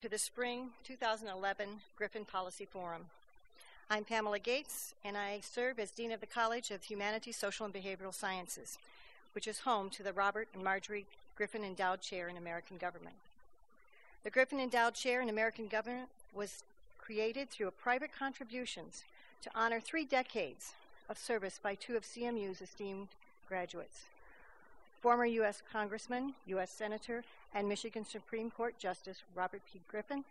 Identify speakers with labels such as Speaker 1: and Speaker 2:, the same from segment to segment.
Speaker 1: to the Spring 2011 Griffin Policy Forum. I'm Pamela Gates, and I serve as Dean of the College of Humanities, Social, and Behavioral Sciences, which is home to the Robert and Marjorie Griffin Endowed Chair in American Government. The Griffin Endowed Chair in American Government was created through private contributions to honor three decades of service by two of CMU's esteemed graduates former U.S. Congressman, U.S. Senator, and Michigan Supreme Court Justice Robert P. Griffin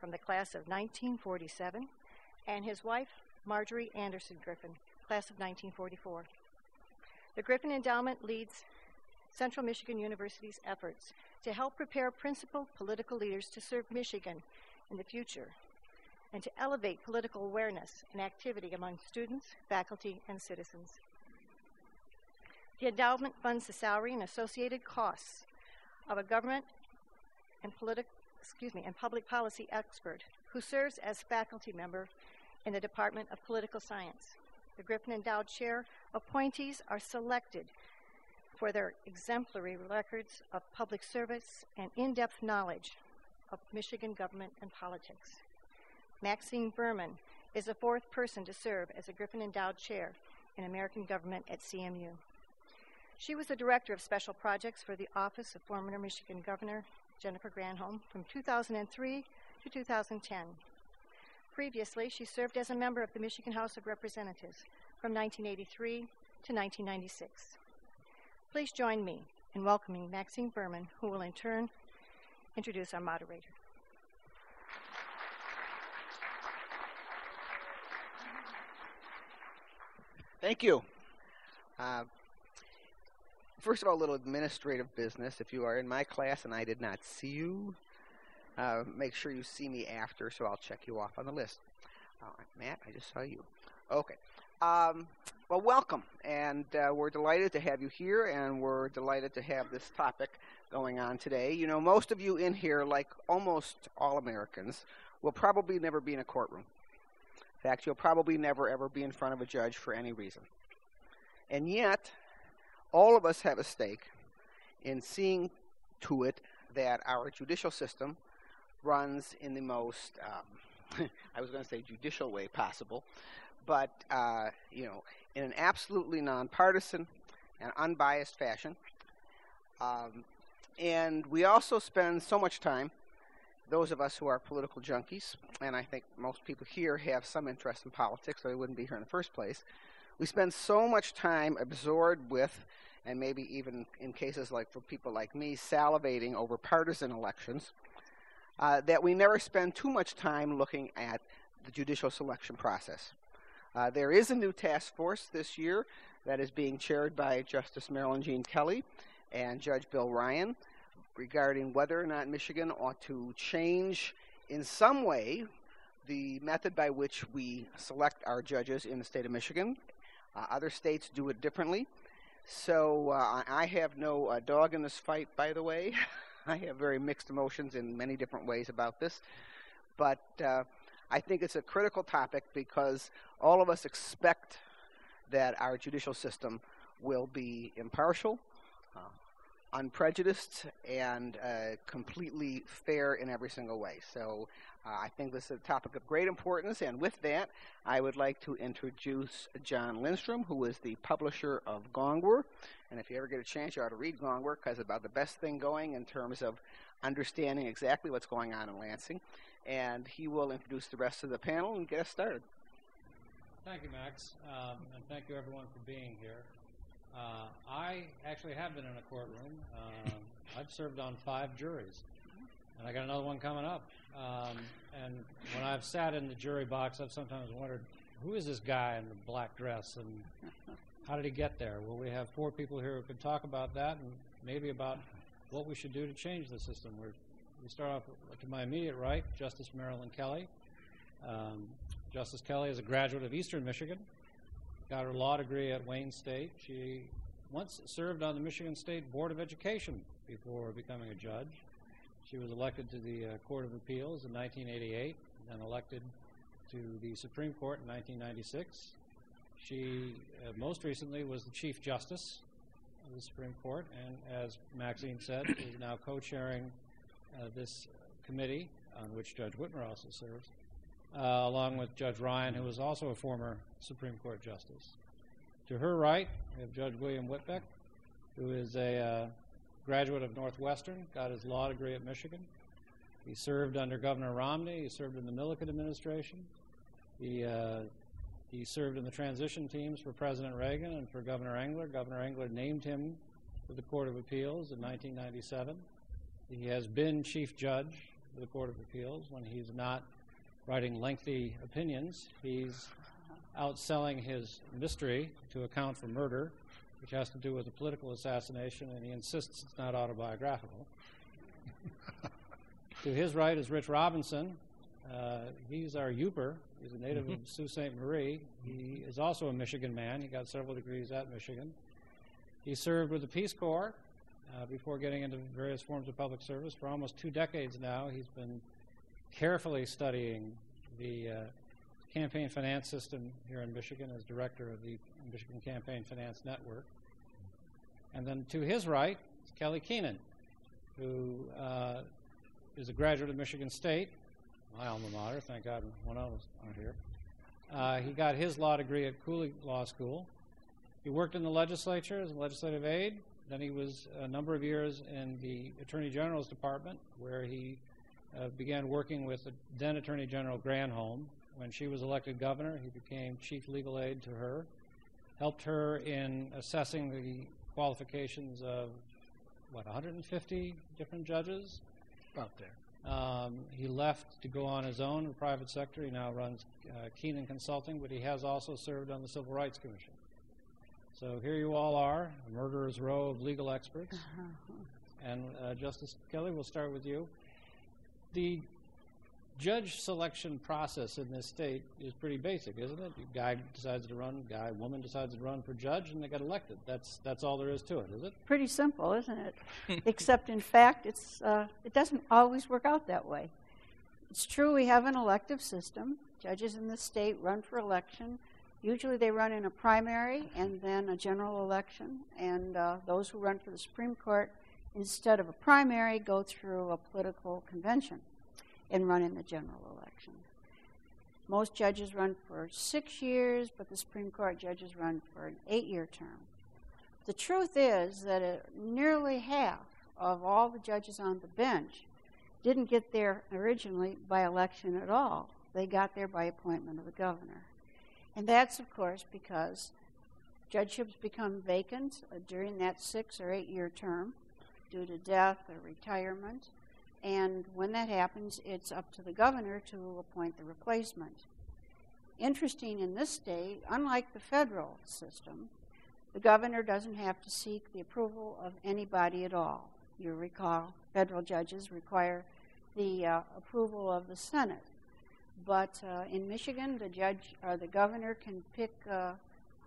Speaker 1: from the class of 1947, and his wife, Marjorie Anderson Griffin, class of 1944. The Griffin Endowment leads Central Michigan University's efforts to help prepare principal political leaders to serve Michigan in the future and to elevate political awareness and activity among students, faculty, and citizens. The endowment funds the salary and associated costs of a government and political excuse me, and public policy expert who serves as faculty member in the Department of Political Science. The Griffin Endowed Chair appointees are selected for their exemplary records of public service and in depth knowledge of Michigan government and politics. Maxine Berman is the fourth person to serve as a Griffin Endowed Chair in American government at CMU. She was the Director of Special Projects for the Office of former Michigan Governor Jennifer Granholm from 2003 to 2010. Previously, she served as a member of the Michigan House of Representatives from 1983 to 1996. Please join me in welcoming Maxine Berman, who will in turn introduce our moderator.
Speaker 2: Thank you. Uh, first of all, a little administrative business. If you are in my class and I did not see you, uh, make sure you see me after, so I'll check you off on the list. Uh, Matt, I just saw you. Okay. Um, well, welcome, and uh, we're delighted to have you here, and we're delighted to have this topic going on today. You know, most of you in here, like almost all Americans, will probably never be in a courtroom. In fact, you'll probably never ever be in front of a judge for any reason. And yet, all of us have a stake in seeing to it that our judicial system runs in the most, um, I was going to say judicial way possible, but, uh, you know, in an absolutely nonpartisan and unbiased fashion. Um, and we also spend so much time, those of us who are political junkies, and I think most people here have some interest in politics, or they wouldn't be here in the first place. We spend so much time absorbed with, and maybe even in cases like for people like me, salivating over partisan elections, uh, that we never spend too much time looking at the judicial selection process. Uh, there is a new task force this year that is being chaired by Justice Marilyn Jean Kelly and Judge Bill Ryan regarding whether or not Michigan ought to change in some way the method by which we select our judges in the state of Michigan. Uh, other states do it differently. So uh, I have no uh, dog in this fight, by the way. I have very mixed emotions in many different ways about this. But I think it's a critical topic because all of us expect that our judicial system will be impartial, unprejudiced, and uh, completely fair in every single way. So uh, I think this is a topic of great importance, and with that, I would like to introduce John Lindstrom, who is the publisher of Gongwer. And if you ever get a chance, you ought to read Gongwer because about the best thing going in terms of understanding exactly what's going on in Lansing. And he will introduce the rest of the panel and get us started.
Speaker 3: Thank you, Max, um, and thank you everyone for being here. Uh, I actually have been in a courtroom. Um, I've served on five juries, and I got another one coming up. Um, and when I've sat in the jury box, I've sometimes wondered, who is this guy in the black dress and how did he get there? Well, we have four people here who can talk about that and maybe about what we should do to change the system. We're, we start off to my immediate right, Justice Marilyn Kelly. Um, Justice Kelly is a graduate of Eastern Michigan, got her law degree at Wayne State. She once served on the Michigan State Board of Education before becoming a judge. She was elected to the uh, Court of Appeals in 1988, and elected to the Supreme Court in 1996. She uh, most recently was the Chief Justice of the Supreme Court, and as Maxine said, is now co-chairing uh, this committee on which Judge Whitbeck also serves, along with Judge Ryan, who was also a former Supreme Court justice. To her right, we have Judge William Whitbeck, who is a uh, graduate of Northwestern, got his law degree at Michigan. He served under Governor Romney. He served in the Milliken administration. He uh, he served in the transition teams for President Reagan and for Governor Engler. Governor Engler named him to the Court of Appeals in 1997. He has been chief judge of the Court of Appeals when he's not writing lengthy opinions. He's outselling his mystery to account for murder, which has to do with a political assassination, and he insists it's not autobiographical. to his right is Rich Robinson. Uh, he's our Yooper. He's a native of Sault Ste. Marie. He is also a Michigan man. He got several degrees at Michigan. He served with the Peace Corps uh, before getting into various forms of public service. For almost two decades now, he's been carefully studying the uh, campaign finance system here in Michigan as director of the Michigan Campaign Finance Network. And then to his right is Kelly Keenan, who uh, is a graduate of Michigan State, my alma mater. Thank God one of us aren't here. Uh, he got his law degree at Cooley Law School. He worked in the legislature as a legislative aide. Then he was a number of years in the Attorney General's Department, where he uh, began working with the then Attorney General Granholm. When she was elected governor, he became chief legal aide to her, helped her in assessing the qualifications of, what, 150 different judges?
Speaker 2: About there.
Speaker 3: Um, he left to go on his own in the private sector. He now runs uh, Keenan Consulting, but he has also served on the Civil Rights Commission. So here you all are, a murderer's row of legal experts. Uh-huh. And uh, Justice Kelly, we'll start with you. The judge selection process in this state is pretty basic, isn't it? A guy decides to run, guy, woman decides to run for judge, and they get elected. That's that's all there is to it, is it?
Speaker 4: Pretty simple, isn't it? Except, in fact, it's uh, it doesn't always work out that way. It's true we have an elective system. Judges in the state run for election. Usually, they run in a primary and then a general election. And uh, those who run for the Supreme Court, instead of a primary, go through a political convention and run in the general election. Most judges run for six years, but the Supreme Court judges run for an eight year term. The truth is that nearly half of all the judges on the bench didn't get there originally by election at all. They got there by appointment of the governor. And that's, of course, because judgeships become vacant during that six or eight year term due to death or retirement. And when that happens, it's up to the governor to appoint the replacement. Interesting in this state, unlike the federal system, the governor doesn't have to seek the approval of anybody at all. You recall, federal judges require the uh, approval of the Senate. But uh, in Michigan, the judge or the governor can pick uh,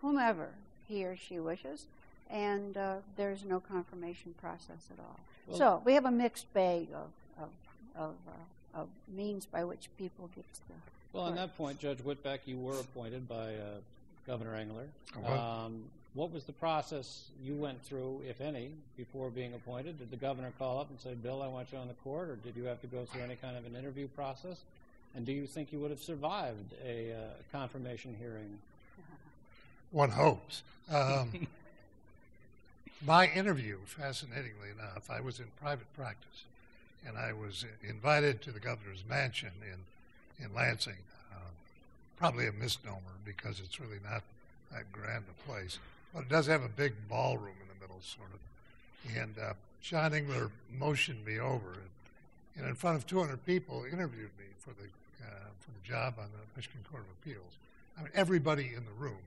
Speaker 4: whomever he or she wishes, and uh, there's no confirmation process at all. Well, so we have a mixed bag of of, of, uh, of means by which people get to the.
Speaker 3: Well, on that point, Judge Whitbeck, you were appointed by uh, Governor Engler. Uh-huh. Um, what was the process you went through, if any, before being appointed? Did the governor call up and say, Bill, I want you on the court, or did you have to go through any kind of an interview process? And do you think you would have survived a uh, confirmation hearing?
Speaker 5: One hopes. Um, my interview, fascinatingly enough, I was in private practice and I was invited to the governor's mansion in in Lansing. Uh, probably a misnomer because it's really not that grand a place, but it does have a big ballroom in the middle, sort of. And uh, John Engler motioned me over, and, and, in front of 200 people, interviewed me for the uh, for the job on the Michigan Court of Appeals. I mean, everybody in the room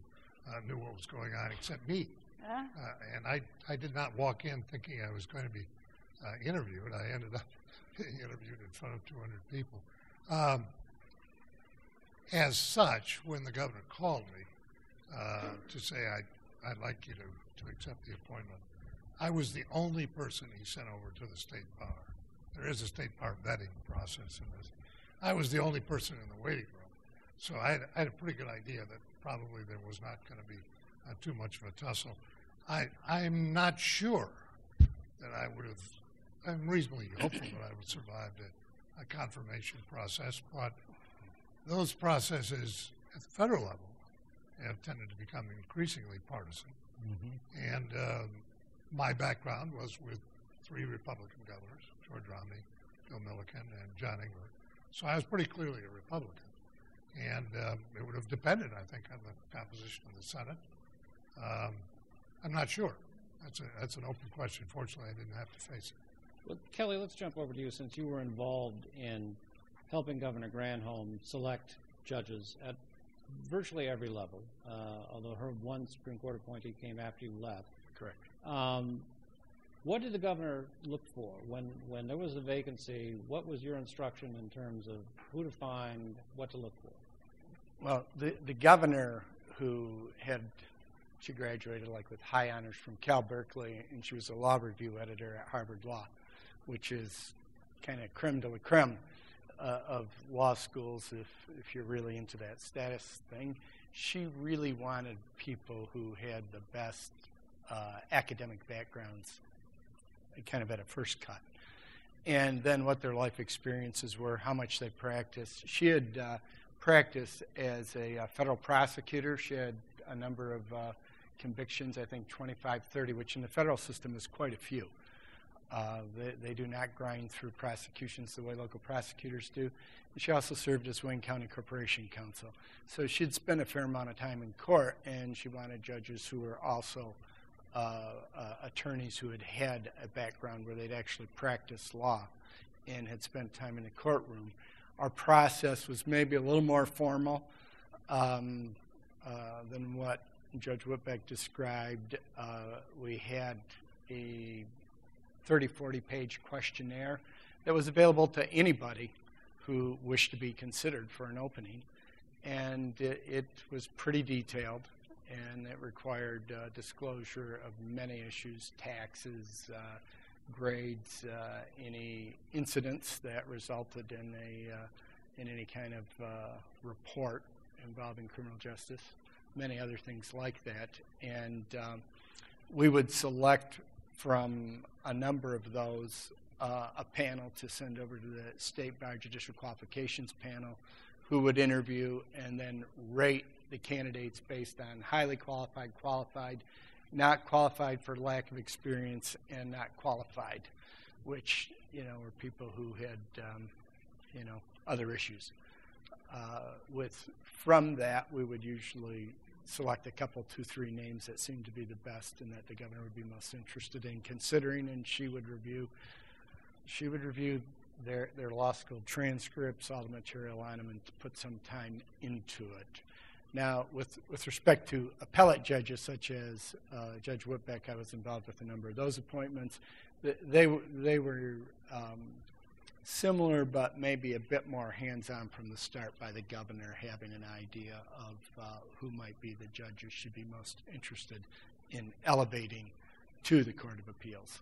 Speaker 5: uh, knew what was going on except me. Uh-huh. Uh, and I, I did not walk in thinking I was going to be uh, interviewed. I ended up being interviewed in front of 200 people. Um, as such, when the governor called me uh, to say I, I'd like you to, to accept the appointment, I was the only person he sent over to the state bar. There is a state bar vetting process in this. I was the only person in the waiting room. So I had, I had a pretty good idea that probably there was not going to be uh, too much of a tussle. I, I'm not sure that I would have I'm reasonably hopeful that I would survive a confirmation process, but those processes at the federal level have tended to become increasingly partisan.
Speaker 6: Mm-hmm.
Speaker 5: And um, my background was with three Republican governors, George Romney, Bill Milliken, and John Engler. So I was pretty clearly a Republican. And um, it would have depended, I think, on the composition of the Senate. Um, I'm not sure. That's, a, that's an open question. Fortunately, I didn't have to face it.
Speaker 3: Well, Kelly, let's jump over to you since you were involved in helping Governor Granholm select judges at virtually every level, uh, although her one Supreme Court appointee came after you left.
Speaker 6: Correct.
Speaker 3: Um, what did the governor look for when, when there was a vacancy? What was your instruction in terms of who to find, what to look for?
Speaker 6: Well, the, the governor who had, she graduated like with high honors from Cal Berkeley, and she was a law review editor at Harvard Law, which is kind of creme de la creme uh, of law schools if, if you're really into that status thing. She really wanted people who had the best uh, academic backgrounds kind of at a first cut. And then what their life experiences were, how much they practiced. She had uh, practiced as a uh, federal prosecutor. She had a number of uh, convictions, I think 25, 30, which in the federal system is quite a few. Uh, they, they, do not grind through prosecutions the way local prosecutors do. She also served as Wayne County Corporation Counsel. So she'd spent a fair amount of time in court, and she wanted judges who were also uh, uh, attorneys who had had a background where they'd actually practiced law and had spent time in the courtroom. Our process was maybe a little more formal um, uh, than what Judge Whitbeck described. Uh, we had a 30, 40 page questionnaire that was available to anybody who wished to be considered for an opening. And it, it was pretty detailed, and it required uh, disclosure of many issues taxes, uh, grades, uh, any incidents that resulted in, a, uh, in any kind of uh, report involving criminal justice, many other things like that. And um, we would select from a number of those uh, a panel to send over to the state bar judicial qualifications panel who would interview and then rate the candidates based on highly qualified, qualified, not qualified for lack of experience, and not qualified, which you know were people who had um, you know other issues. Uh, with from that, we would usually select a couple, two, three names that seemed to be the best and that the governor would be most interested in considering, and she would review. She would review their their law school transcripts, all the material on them, and put some time into it. Now, with with respect to appellate judges such as uh, Judge Whitbeck, I was involved with a number of those appointments. They they were um, similar, but maybe a bit more hands-on from the start by the governor having an idea of uh, who might be the judges should be most interested in elevating to the Court of Appeals.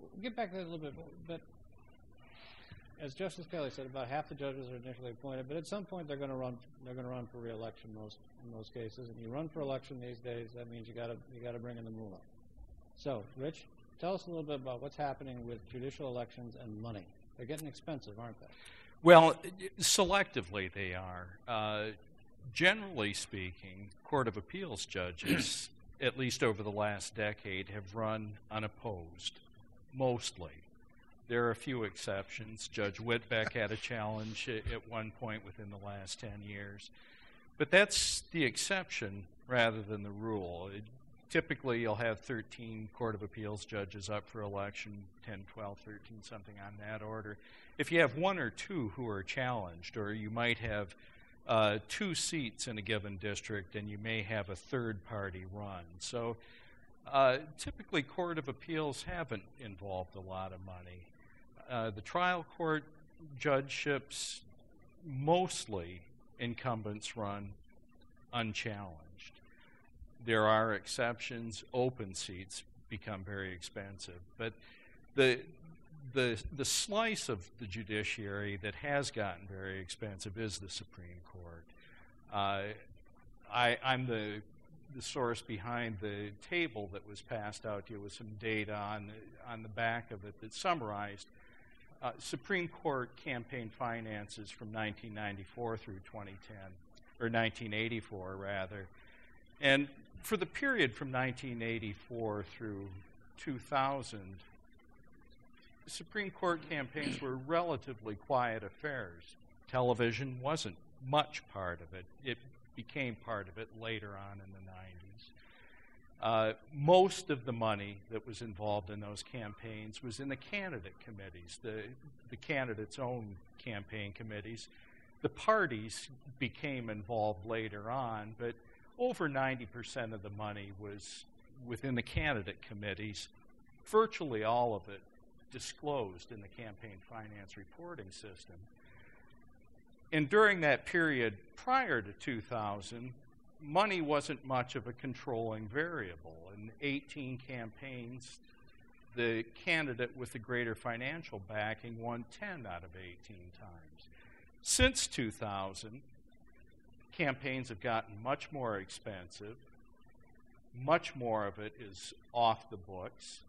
Speaker 3: We'll get back to that a little bit, but as Justice Kelly said, about half the judges are initially appointed, but at some point they're going to run. They're going to run for reelection most in most cases. And you run for election these days, that means you got to you got to bring in the moolah. So, Rich, tell us a little bit about what's happening with judicial elections and money. They're getting expensive, aren't they?
Speaker 7: Well, selectively they are. Uh, generally speaking, Court of Appeals judges, at least over the last decade, have run unopposed, mostly. There are a few exceptions. Judge Whitbeck had a challenge at one point within the last 10 years. But that's the exception rather than the rule. Typically, you'll have 13 Court of Appeals judges up for election, 10, 12, 13, something on that order. If you have one or two who are challenged, or you might have uh, two seats in a given district and you may have a third party run. So uh, typically, Court of Appeals haven't involved a lot of money. Uh, the trial court judgeships mostly incumbents run unchallenged. There are exceptions. Open seats become very expensive, but the the the slice of the judiciary that has gotten very expensive is the Supreme Court. Uh, I, I'm the the source behind the table that was passed out to you with some data on the, on the back of it that summarized uh, Supreme Court campaign finances from 1994 through 2010, or 1984 rather. And for the period from 1984 through 2000, Supreme Court campaigns were relatively quiet affairs. Television wasn't much part of it. It became part of it later on in the 90s. Uh, most of the money that was involved in those campaigns was in the candidate committees, the, the candidates' own campaign committees. The parties became involved later on, but over 90% of the money was within the candidate committees, virtually all of it disclosed in the campaign finance reporting system. And during that period prior to 2000, money wasn't much of a controlling variable. In 18 campaigns, the candidate with the greater financial backing won 10 out of 18 times. Since 2000, campaigns have gotten much more expensive. Much more of it is off the books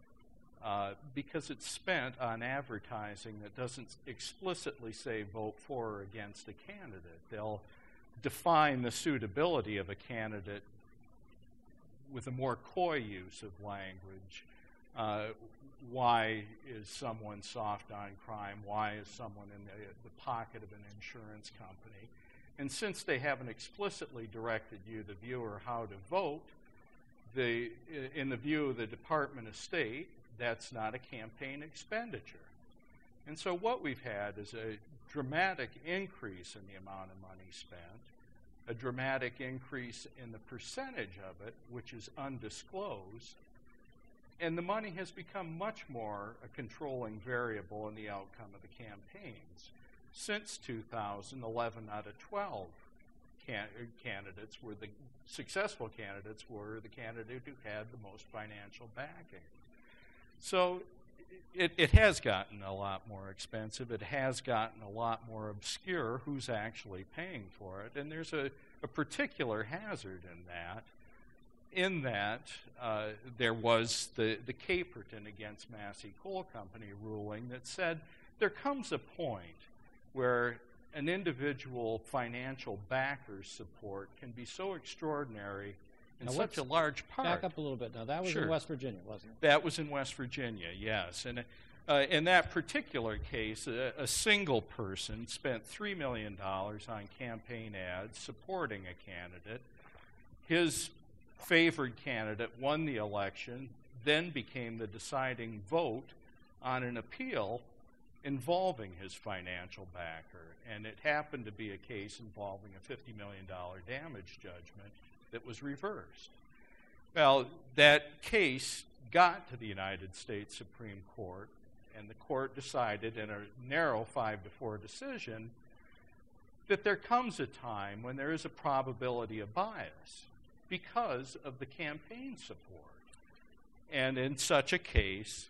Speaker 7: uh, because it's spent on advertising that doesn't explicitly say vote for or against a candidate. They'll define the suitability of a candidate with a more coy use of language. Uh, why is someone soft on crime? Why is someone in the, the pocket of an insurance company? And since they haven't explicitly directed you, the viewer, how to vote, the, in the view of the Department of State, that's not a campaign expenditure. And so what we've had is a dramatic increase in the amount of money spent, a dramatic increase in the percentage of it, which is undisclosed, and the money has become much more a controlling variable in the outcome of the campaigns. Since 2000, 11 out of 12 can- candidates were the successful candidates were the candidate who had the most financial backing. So it, it has gotten a lot more expensive. It has gotten a lot more obscure who's actually paying for it. And there's a, a particular hazard in that, in that uh, there was the, the Caperton against Massey Coal Company ruling that said there comes a point where an individual financial backer's support can be so extraordinary in
Speaker 3: Now,
Speaker 7: such a large part.
Speaker 3: Back up a little bit now. That was
Speaker 7: Sure.
Speaker 3: in West Virginia, wasn't it?
Speaker 7: That was in West Virginia, yes. And uh, in that particular case, a, a single person spent $3 million on campaign ads supporting a candidate. His favored candidate won the election, then became the deciding vote on an appeal involving his financial backer. And it happened to be a case involving a $50 million damage judgment that was reversed. Well, that case got to the United States Supreme Court, and the court decided in a narrow 5 to 4 decision that there comes a time when there is a probability of bias because of the campaign support. And in such a case,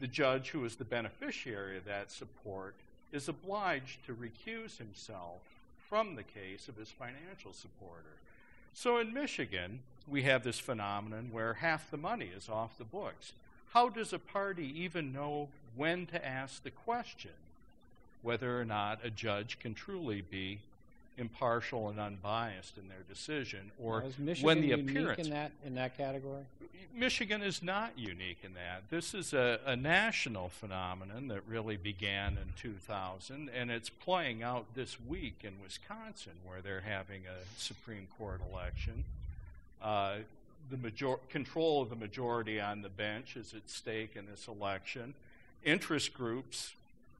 Speaker 7: the judge who is the beneficiary of that support is obliged to recuse himself from the case of his financial supporter. So in Michigan, we have this phenomenon where half the money is off the books. How does a party even know when to ask the question whether or not a judge can truly be impartial and unbiased in their decision or
Speaker 3: Now, is Michigan
Speaker 7: when the
Speaker 3: unique
Speaker 7: appearance
Speaker 3: in that in that category?
Speaker 7: Michigan is not unique in that. This is a, a national phenomenon that really began in 2000, and it's playing out this week in Wisconsin, where they're having a Supreme Court election. Uh, the major- control of the majority on the bench is at stake in this election. Interest groups,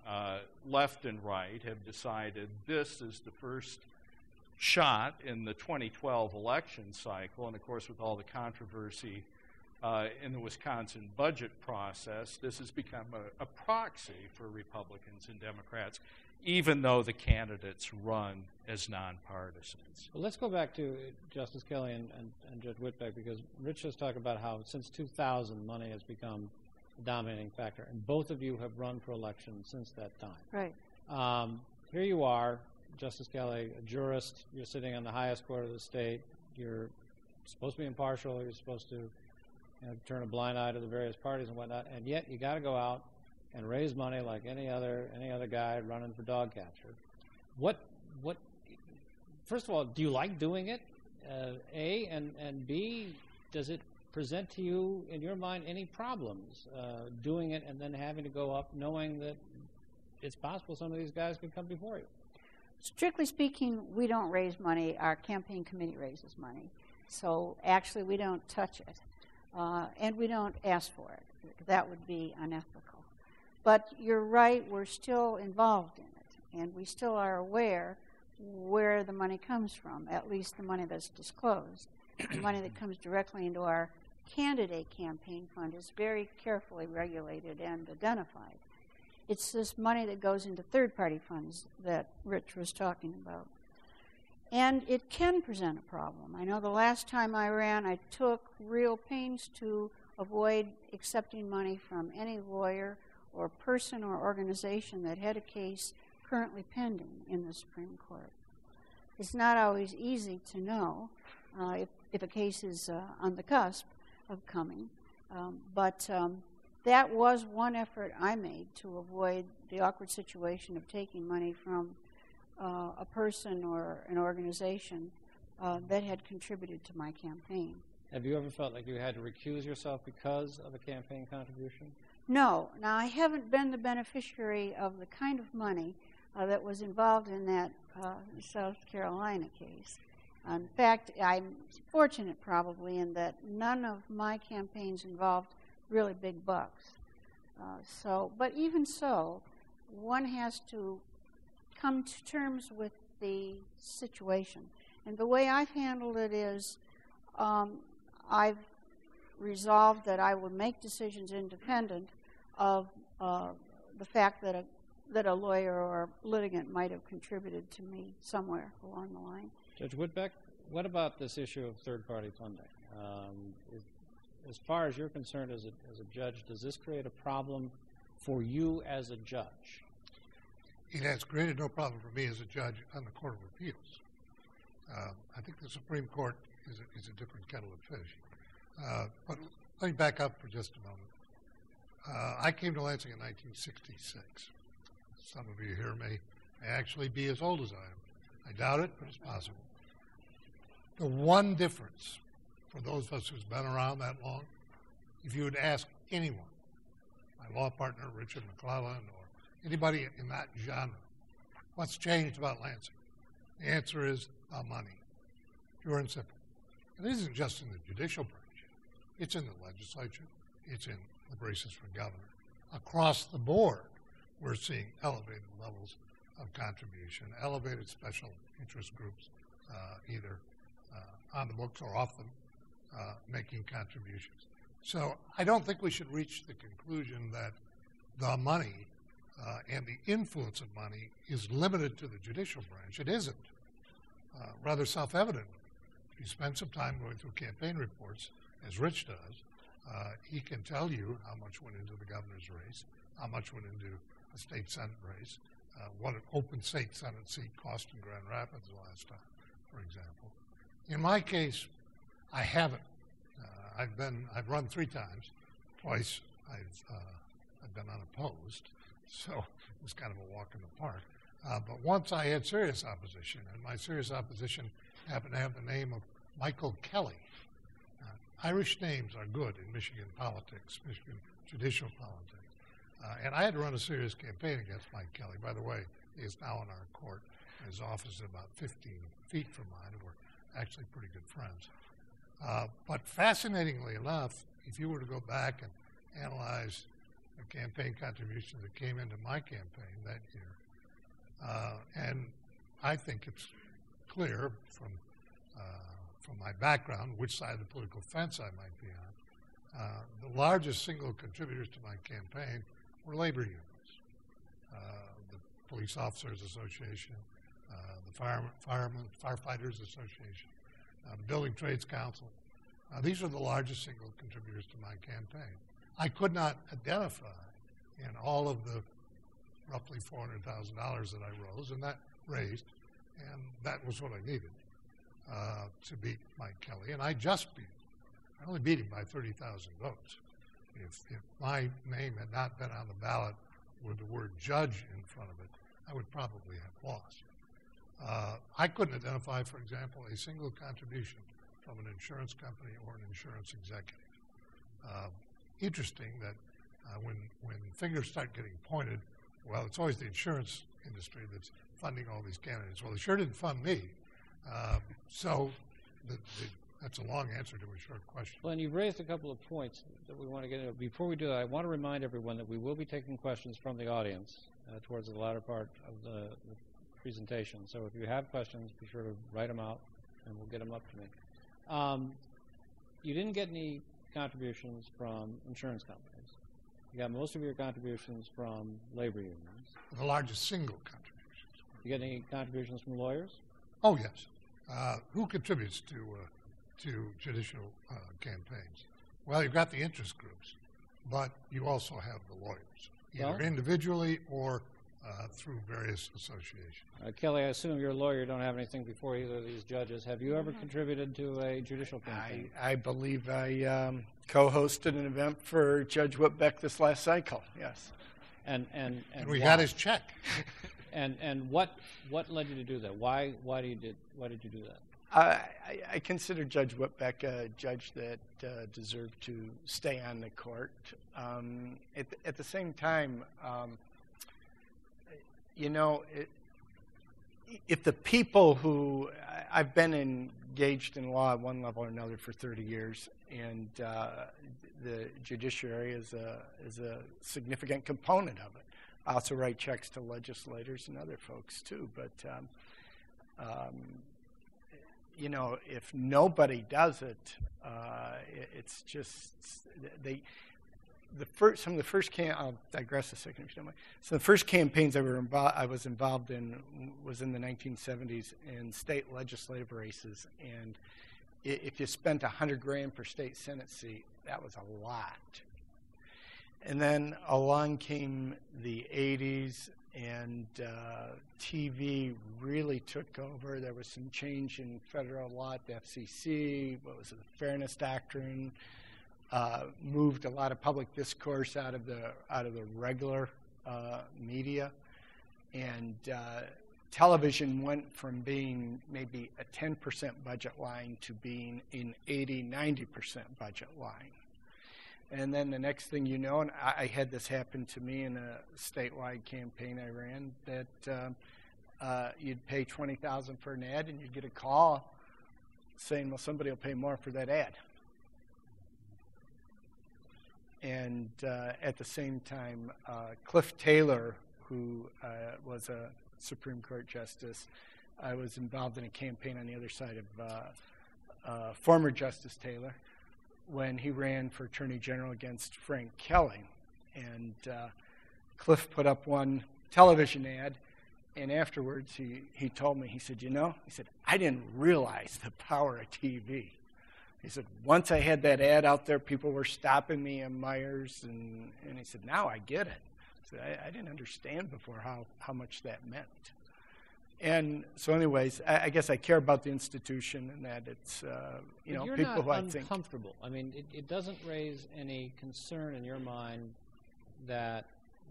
Speaker 7: uh, left and right, have decided this is the first shot in the 2012 election cycle, and of course, with all the controversy uh, in the Wisconsin budget process, this has become a, a proxy for Republicans and Democrats, even though the candidates run as nonpartisans.
Speaker 3: Well, let's go back to Justice Kelly and, and, and Judge Whitbeck because Rich just talked about how since 2000 money has become a dominating factor, and both of you have run for election since that time.
Speaker 4: Right.
Speaker 3: Um, here you are, Justice Kelly, a jurist. You're sitting on the highest court of the state. You're supposed to be impartial. You're supposed to you know, turn a blind eye to the various parties and whatnot. And yet, you got to go out and raise money like any other any other guy running for dog catcher. What what? First of all, do you like doing it? Uh, a and and B, does it present to you in your mind any problems uh, doing it and then having to go up knowing that it's possible some of these guys could come before you?
Speaker 4: Strictly speaking, we don't raise money. Our campaign committee raises money. So actually, we don't touch it. Uh, and we don't ask for it. That would be unethical. But you're right, we're still involved in it. And we still are aware where the money comes from, at least the money that's disclosed. the money that comes directly into our candidate campaign fund is very carefully regulated and identified. It's this money that goes into third party funds that Rich was talking about. And it can present a problem. I know the last time I ran, I took real pains to avoid accepting money from any lawyer or person or organization that had a case currently pending in the Supreme Court. It's not always easy to know uh, if, if, a case is uh, on the cusp of coming, um, but um, that was one effort I made to avoid the awkward situation of taking money from uh, a person or an organization uh, that had contributed to my campaign.
Speaker 3: Have you ever felt like you had to recuse yourself because of a campaign contribution?
Speaker 4: No. Now, I haven't been the beneficiary of the kind of money uh, that was involved in that uh, South Carolina case. In fact, I'm fortunate probably in that none of my campaigns involved really big bucks. Uh, so, but even so, one has to come to terms with the situation. And the way I've handled it is um, I've resolved that I would make decisions independent of uh, the fact that a, that a lawyer or litigant might have contributed to me somewhere along the line.
Speaker 3: Judge Whitbeck, what about this issue of third party funding? Um, as far as you're concerned as a, as a judge, does this create a problem for you as a judge?
Speaker 5: It has created no problem for me as a judge on the Court of Appeals. Uh, I think the Supreme Court is a, is a different kettle of fish. Uh, but let me back up for just a moment. Uh, I came to Lansing in 1966. Some of you here may, may actually be as old as I am. I doubt it, but it's possible. The one difference for those of us who's been around that long, if you would ask anyone, my law partner Richard McLellan or anybody in that genre, what's changed about Lansing? The answer is the money, pure and simple. It isn't just in the judicial branch; it's in the legislature, it's in the races for governor. Across the board, we're seeing elevated levels of contribution, elevated special interest groups, uh, either uh, on the books or off them, uh, making contributions. So I don't think we should reach the conclusion that the money uh, and the influence of money is limited to the judicial branch. It isn't. Uh, rather self evident. If you spend some time going through campaign reports, as Rich does, uh, he can tell you how much went into the governor's race, how much went into a state senate race, uh, what an open state senate seat cost in Grand Rapids last time, for example. In my case, I haven't. Uh, I've been. I've run three times. Twice I've uh, I've been unopposed, so it was kind of a walk in the park. Uh, but once I had serious opposition, and my serious opposition happened to have the name of Michael Kelly. Uh, Irish names are good in Michigan politics, Michigan judicial politics. Uh, and I had to run a serious campaign against Mike Kelly. By the way, he is now in our court. His office is about 15 feet from mine. We're actually pretty good friends. Uh, but fascinatingly enough, if you were to go back and analyze the campaign contributions that came into my campaign that year, uh, and I think it's clear from uh, from my background which side of the political fence I might be on. Uh, the largest single contributors to my campaign were labor unions, uh, the Police Officers Association, the Firemen Firefighters Association, uh, Building Trades Council. Uh, these are the largest single contributors to my campaign. I could not identify in all of the roughly $400,000 that I rose, and that raised, and that was what I needed uh, to beat Mike Kelly. And I just beat him. I only beat him by 30,000 votes. If, if my name had not been on the ballot with the word judge in front of it, I would probably have lost. Uh, I couldn't identify, for example, a single contribution from an insurance company or an insurance executive. Uh, interesting that uh, when when fingers start getting pointed, well, it's always the insurance industry that's funding all these candidates. Well, they sure didn't fund me. Um, so the, the, that's a long answer to a short question.
Speaker 3: Well, and you've raised a couple of points that we want to get into. Before we do that, I want to remind everyone that we will be taking questions from the audience uh, towards the latter part of the, presentation. So if you have questions, be sure to write them out, and we'll get them up to me. Um, you didn't get any contributions from insurance companies. You got most of your contributions from labor unions.
Speaker 5: The largest single contributions.
Speaker 3: You get any contributions from lawyers?
Speaker 5: Oh yes. Uh, who contributes to uh, to judicial uh, campaigns? Well, you've got the interest groups, but you also have the lawyers, either well, individually or uh, through various associations.
Speaker 3: Uh, Kelly, I assume you're a lawyer. Don't have anything before either of these judges. Have you ever contributed to a judicial campaign?
Speaker 6: I, I believe I um, co-hosted an event for Judge Whitbeck this last cycle. Yes.
Speaker 3: And and and,
Speaker 5: and we
Speaker 3: why?
Speaker 5: got his check.
Speaker 3: and and what what led you to do that? Why why do you did why did you do that?
Speaker 6: I, I consider Judge Whitbeck a judge that uh, deserved to stay on the court. Um, at, the, at the same time, um, you know, it, if the people who I've been engaged in law at one level or another for 30 years, and uh, the judiciary is a is a significant component of it. I also write checks to legislators and other folks too, but. Um, um, you know, if nobody does it, uh, it, it's just they. The first, some of the first cam- I'll digress a second if you don't mind. So the first campaigns I, were invo- I was involved in was in the 1970s in state legislative races, and if you spent a hundred grand per state senate seat, that was a lot. And then along came the 80s, and uh, TV really took over. There was some change in federal law the FCC. What was it, the Fairness Doctrine? Uh, moved a lot of public discourse out of the out of the regular uh, media, and uh, television went from being maybe a 10% budget line to being an 80, 90% budget line. And then the next thing you know, and I, I had this happen to me in a statewide campaign I ran, that um, uh, you'd pay twenty thousand for an ad, and you'd get a call saying, "Well, somebody will pay more for that ad." And uh, at the same time, uh, Cliff Taylor, who uh, was a Supreme Court justice, I was involved in a campaign on the other side of former Justice Taylor when he ran for Attorney General against Frank Kelly. And Cliff put up one television ad, and afterwards he, he told me, he said, You know, he said, I didn't realize the power of TV. He said, Once I had that ad out there, people were stopping me in Meijer's, and, and he said, Now I get it. He said, I, I didn't understand before how, how much that meant and so, anyways, I, I, guess I care about the institution and that it's uh, you
Speaker 3: but
Speaker 6: know
Speaker 3: you're
Speaker 6: people who I think
Speaker 3: uncomfortable. I mean, it, it doesn't raise any concern in your mind that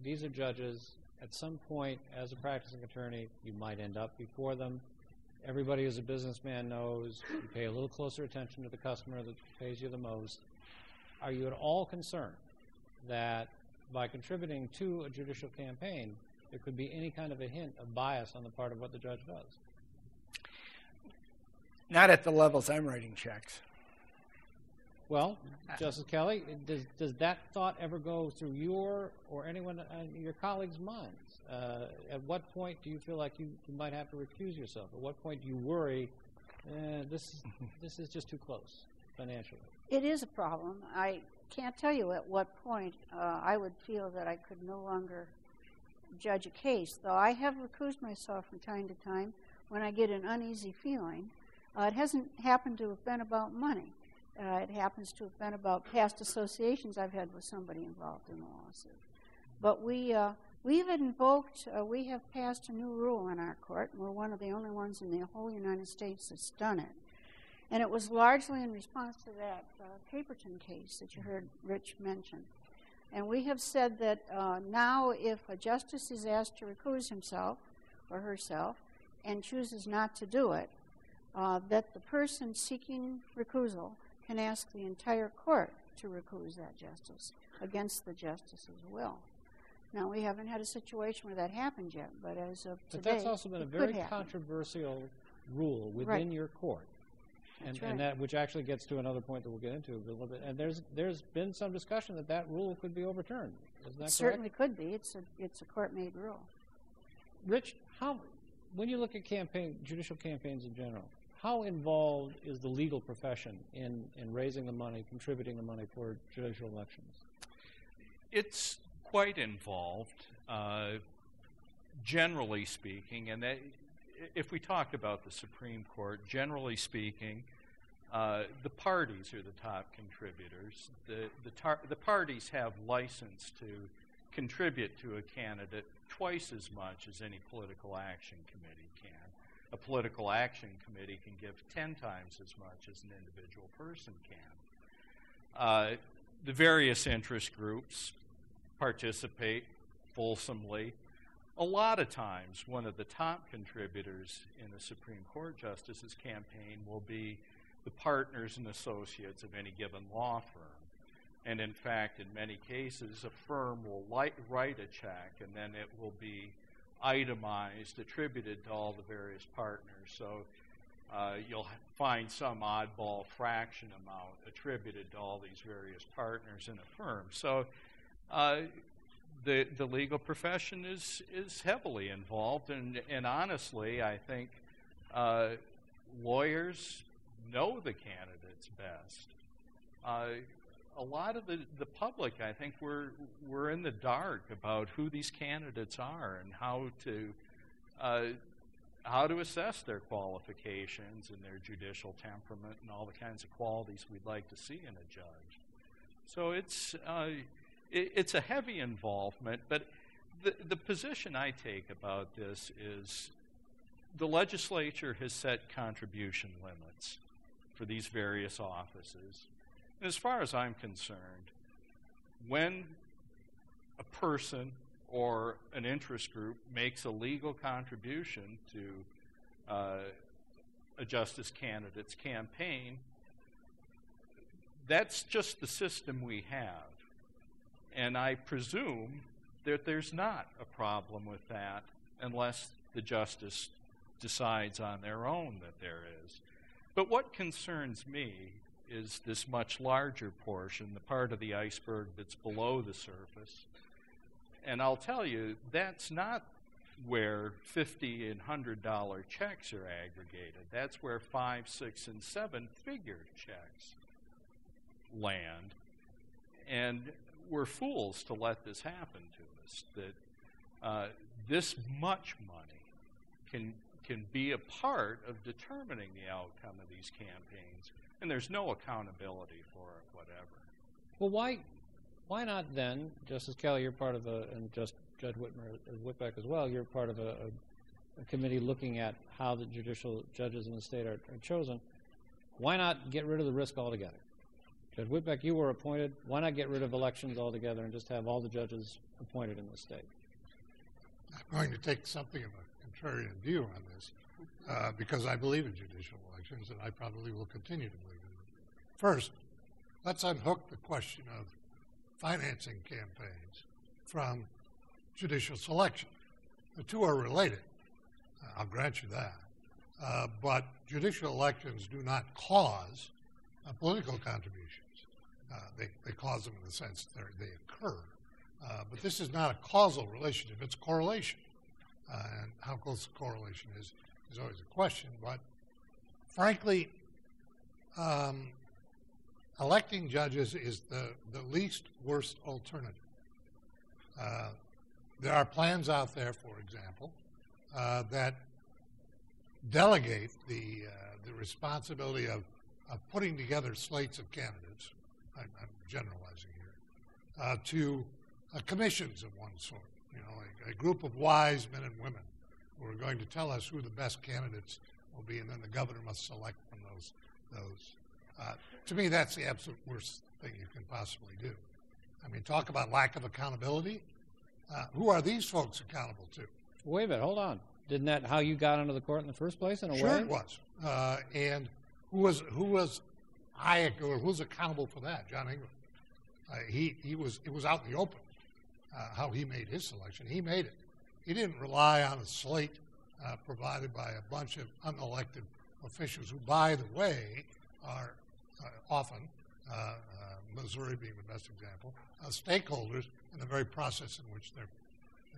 Speaker 3: these are judges. At some point, as a practicing attorney, you might end up before them. Everybody who's a businessman knows you pay a little closer attention to the customer that pays you the most. Are you at all concerned that by contributing to a judicial campaign, there could be any kind of a hint of bias on the part of what the judge does.
Speaker 6: Not at the levels I'm writing checks.
Speaker 3: Well, Justice Kelly, does does that thought ever go through your or anyone uh, your colleagues' minds? Uh, at what point do you feel like you, you, might have to recuse yourself? At what point do you worry eh, this this is just too close financially?
Speaker 4: It is a problem. I can't tell you at what point uh, I would feel that I could no longer judge a case, though I have recused myself from time to time when I get an uneasy feeling. Uh, it hasn't happened to have been about money. Uh, it happens to have been about past associations I've had with somebody involved in the lawsuit. But we uh, we've invoked, uh, we have passed a new rule in our court. And we're one of the only ones in the whole United States that's done it. And it was largely in response to that uh, Caperton case that you heard Rich mention. And we have said that uh, now, if a justice is asked to recuse himself or herself and chooses not to do it, uh, that the person seeking recusal can ask the entire court to recuse that justice against the justice's will. Now, we haven't had a situation where that happened yet, but as of
Speaker 3: But
Speaker 4: today,
Speaker 3: that's also been a
Speaker 4: it
Speaker 3: very controversial rule within
Speaker 4: Right.
Speaker 3: your court. And,
Speaker 4: right.
Speaker 3: and that, which actually gets to another point that we'll get into a little bit. And there's there's been some discussion that that rule could be overturned. Isn't that
Speaker 4: It
Speaker 3: correct?
Speaker 4: certainly could be. It's a it's a court-made rule.
Speaker 3: Rich, how when you look at campaign judicial campaigns in general, how involved is the legal profession in, in raising the money, contributing the money for judicial elections?
Speaker 7: It's quite involved, uh, generally speaking, and that, if we talk about the Supreme Court, generally speaking, uh, the parties are the top contributors. The, the, tar- the parties have license to contribute to a candidate twice as much as any political action committee can. A political action committee can give 10 times as much as an individual person can. Uh, the various interest groups participate fulsomely. A lot of times, one of the top contributors in a Supreme Court justice's campaign will be the partners and associates of any given law firm. And in fact, in many cases, a firm will li- write a check and then it will be itemized, attributed to all the various partners. So uh, you'll find some oddball fraction amount attributed to all these various partners in a firm. So uh, the the legal profession is is heavily involved, and and honestly, I think uh, lawyers know the candidates best. Uh, a lot of the, the public, I think, we're we're in the dark about who these candidates are and how to uh, how to assess their qualifications and their judicial temperament and all the kinds of qualities we'd like to see in a judge. So it's uh, it, it's a heavy involvement, but the the position I take about this is the legislature has set contribution limits for these various offices. And as far as I'm concerned, when a person or an interest group makes a legal contribution to uh, a justice candidate's campaign, that's just the system we have. And I presume that there's not a problem with that unless the justice decides on their own that there is. But what concerns me is this much larger portion, the part of the iceberg that's below the surface. And I'll tell you, that's not where fifty and hundred dollar checks are aggregated. That's where five, six, and seven figure checks land. And we're fools to let this happen to us. That uh, this much money can can be a part of determining the outcome of these campaigns, and there's no accountability for it, whatever.
Speaker 3: Well, why why not then, Justice Kelly, you're part of a, and just Judge Whitmer, uh, Whitbeck as well, you're part of a, a, a committee looking at how the judicial judges in the state are, are chosen. Why not get rid of the risk altogether? Judge Whitbeck, you were appointed. Why not get rid of elections altogether and just have all the judges appointed in the state?
Speaker 5: I'm going to take something of a contrarian view on this uh, because I believe in judicial elections and I probably will continue to believe in them. First, let's unhook the question of financing campaigns from judicial selection. The two are related. I'll grant you that. Uh, but judicial elections do not cause a political contributions. Uh, they, they cause them in the sense that they occur. Uh, but this is not a causal relationship, it's correlation. Uh, and how close the correlation is is always a question. But frankly, um, electing judges is the, the least worst alternative. Uh, there are plans out there, for example, uh, that delegate the, uh, the responsibility of, of putting together slates of candidates. I'm, I'm generalizing here. Uh, to uh, commissions of one sort, you know, a, a, group of wise men and women who are going to tell us who the best candidates will be, and then the governor must select from those those. Uh, to me, that's the absolute worst thing you can possibly do. I mean, talk about lack of accountability. Uh, who are these folks accountable to?
Speaker 3: Wait a minute, hold on. Didn't that how you got into the court in the first place? In a
Speaker 5: sure
Speaker 3: way,
Speaker 5: it was. Uh, and who was who was I or who was accountable for that? John Engler. Uh, he he was it was out in the open uh, how he made his selection. He made it. He didn't rely on a slate uh, provided by a bunch of unelected officials, who, by the way, are uh, often uh, uh, Missouri being the best example, stakeholders in the very process in which they're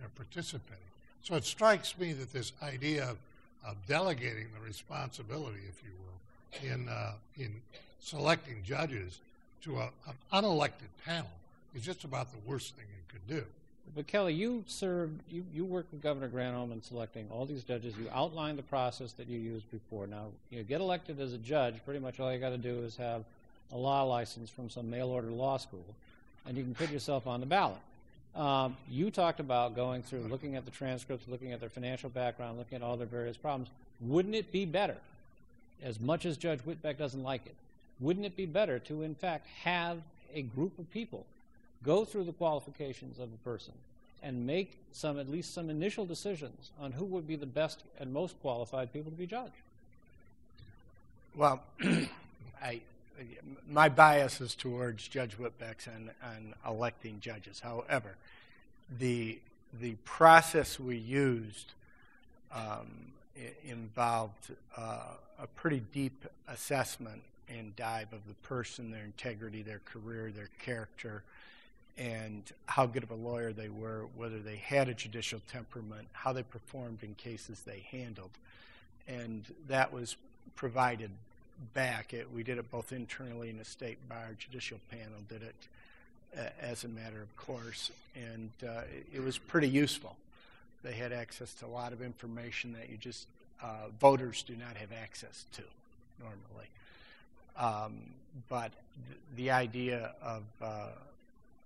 Speaker 5: they're participating. So it strikes me that this idea of, of delegating the responsibility, if you will, in in selecting judges to a, an unelected panel is just about the worst thing you could do.
Speaker 3: But Kelly, you served, you, you worked with Governor Granholm in selecting all these judges. You outlined the process that you used before. Now, you get elected as a judge, pretty much all you got to do is have a law license from some mail order law school, and you can put yourself on the ballot. Um, you talked about going through, looking at the transcripts, looking at their financial background, looking at all their various problems. Wouldn't it be better, as much as Judge Whitbeck doesn't like it, wouldn't it be better to, in fact, have a group of people go through the qualifications of a person and make some, at least some initial decisions on who would be the best and most qualified people to be judged?
Speaker 6: Well, I, my bias is towards Judge Whitbeck's and, on electing judges. However, the the process we used um, involved uh, a pretty deep assessment and dive of the person, their integrity, their career, their character, and how good of a lawyer they were, whether they had a judicial temperament, how they performed in cases they handled. And that was provided back. It, we did it both internally in the state bar. Judicial panel did it uh, as a matter of course, and uh, it, was pretty useful. They had access to a lot of information that you just uh, voters do not have access to normally. Um, but th- the idea of uh,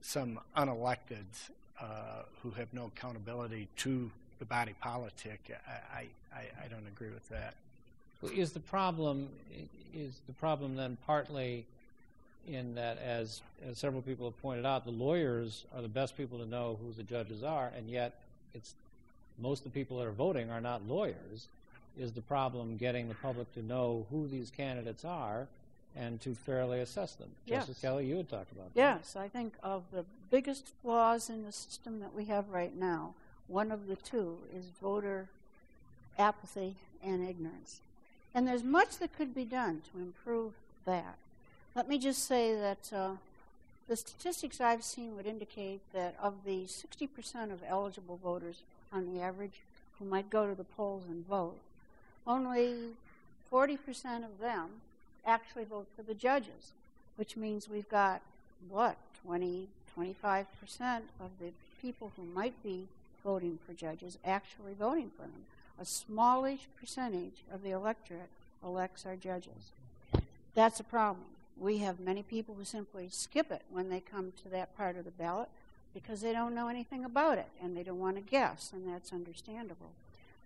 Speaker 6: some unelecteds uh, who have no accountability to the body politic, I, I, I don't agree with that.
Speaker 3: Is the problem is the problem then partly in that, as, as several people have pointed out, the lawyers are the best people to know who the judges are, and yet it's most of the people that are voting are not lawyers. Is the problem getting the public to know who these candidates are and to fairly assess them.
Speaker 4: Yes.
Speaker 3: Justice Kelly, you had talked about that.
Speaker 4: Yes, I think of the biggest flaws in the system that we have right now, one of the two is voter apathy and ignorance. And there's much that could be done to improve that. Let me just say that uh, the statistics I've seen would indicate that of the 60% of eligible voters on the average who might go to the polls and vote, only 40% of them actually vote for the judges, which means we've got, what, 20, 25% of the people who might be voting for judges actually voting for them. A smallish percentage of the electorate elects our judges. That's a problem. We have many people who simply skip it when they come to that part of the ballot because they don't know anything about it and they don't want to guess, and that's understandable.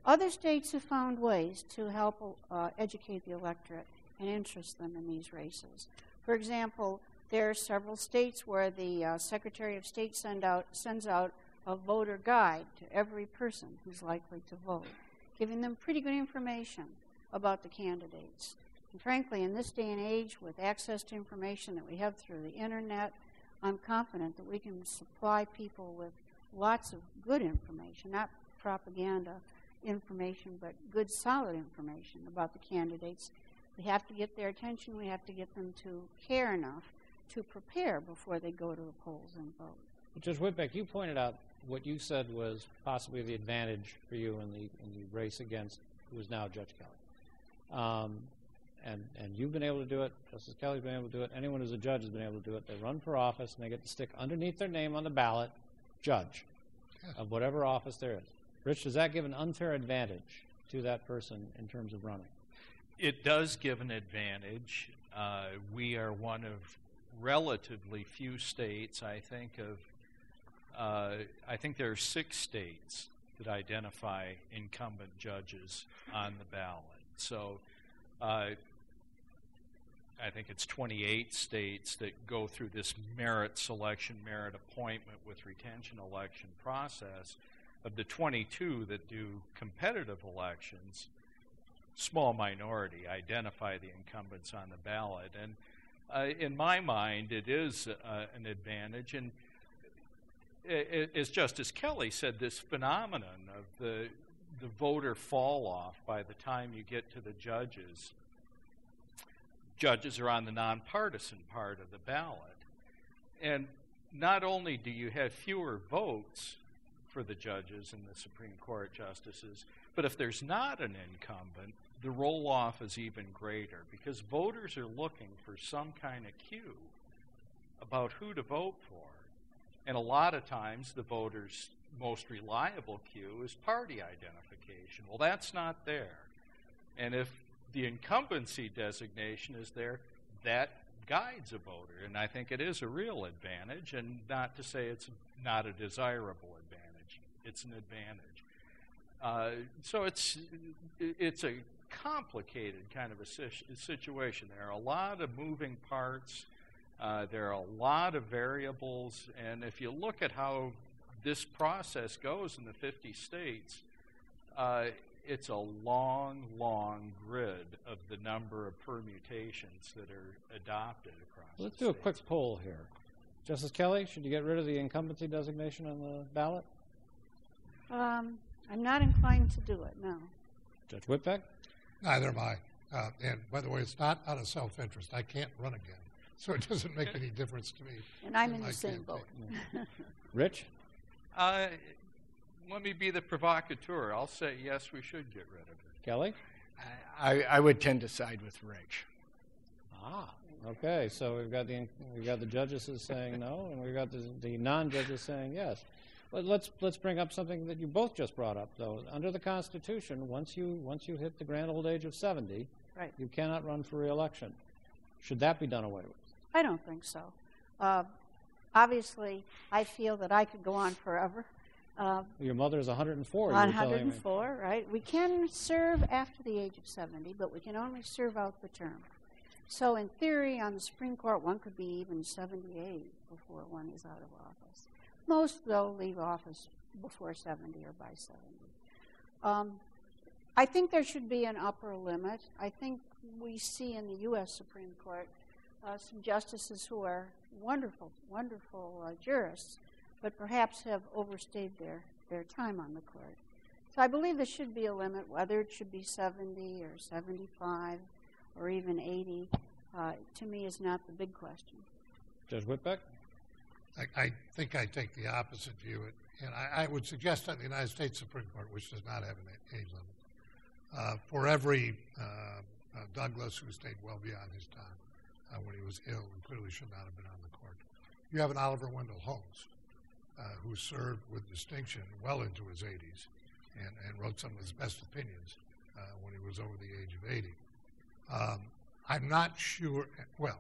Speaker 4: Other states have found ways to help uh, educate the electorate and interest them in these races. For example, there are several states where the uh, Secretary of State send out, sends out a voter guide to every person who's likely to vote, giving them pretty good information about the candidates. And frankly, in this day and age, with access to information that we have through the internet, I'm confident that we can supply people with lots of good information, not propaganda information, but good, solid information about the candidates we have to get their attention. We have to get them to care enough to prepare before they go to the polls and vote.
Speaker 3: Judge Whitbeck, you pointed out what you said was possibly the advantage for you in the in the race against who is now Judge Kelly. Um, and and you've been able to do it. Justice Kelly's been able to do it. Anyone who's a judge has been able to do it. They run for office and they get to stick underneath their name on the ballot, judge of whatever office there is. Rich, does that give an unfair advantage to that person in terms of running?
Speaker 7: It does give an advantage. Uh, we are one of relatively few states. I think of uh, I think there are six states that identify incumbent judges on the ballot. So uh, I think it's 28 states that go through this merit selection, merit appointment with retention election process. Of the 22 that do competitive elections, small minority identify the incumbents on the ballot. And uh, in my mind, it is uh, an advantage. And as Justice Kelly said, this phenomenon of the the voter fall off by the time you get to the judges. Judges are on the nonpartisan part of the ballot. And not only do you have fewer votes for the judges and the Supreme Court justices, but if there's not an incumbent, the roll off is even greater because voters are looking for some kind of cue about who to vote for. And a lot of times the voters most reliable cue is party identification. Well, that's not there. And if the incumbency designation is there, that guides a voter. And I think it is a real advantage, and not to say it's not a desirable advantage, it's an advantage. Uh, so it's, it's a complicated kind of a situation. There are a lot of moving parts. Uh, there are a lot of variables, and if you look at how this process goes in the 50 states, uh, it's a long, long grid of the number of permutations that are adopted across.
Speaker 3: Let's do
Speaker 7: states.
Speaker 3: a quick poll here. Justice Kelly, should you get rid of the incumbency designation on the ballot?
Speaker 4: Um, I'm not inclined to do it, no.
Speaker 3: Judge Whitbeck?
Speaker 5: Neither am I. Uh, and by the way, it's not out of self interest. I can't run again. So it doesn't make any difference to me.
Speaker 4: And I'm in the same
Speaker 5: campaign.
Speaker 4: boat.
Speaker 3: Rich?
Speaker 7: Uh, let me be the provocateur. I'll say yes, we should get rid of it.
Speaker 3: Kelly?
Speaker 6: I, I would tend to side with Rich.
Speaker 3: Ah, okay. So we've got the we've got the judges saying no, and we've got the, the non-judges saying yes. Let, let's let's bring up something that you both just brought up, though. Under the Constitution, once you once you hit the grand old age of seventy,
Speaker 4: Right.
Speaker 3: you cannot run for re-election. Should that be done away with?
Speaker 4: I don't think so. Uh, obviously, I feel that I could go on forever. Uh,
Speaker 3: Your mother is 104. you
Speaker 4: on
Speaker 3: were telling me.
Speaker 4: 104, right? We can serve after the age of 70, but we can only serve out the term. So, in theory, on the Supreme Court, one could be even 78 before one is out of office. Most, though, leave office before 70 or by 70. Um, I think there should be an upper limit. I think we see in the U.S. Supreme Court uh, some justices who are wonderful, wonderful uh, jurists, but perhaps have overstayed their, their time on the court. So I believe there should be a limit, whether it should be 70 or 75 or even 80, uh, to me is not the big question.
Speaker 3: Judge Whitbeck?
Speaker 5: I, I think I take the opposite view, and I, I would suggest that the United States Supreme Court, which does not have an age limit, uh, for every uh, uh, Douglas who stayed well beyond his time uh, when he was ill and clearly should not have been on the court, you have an Oliver Wendell Holmes uh, who served with distinction well into his 80s and, and wrote some of his best opinions uh, when he was over the age of 80. Um, I'm not sure, well,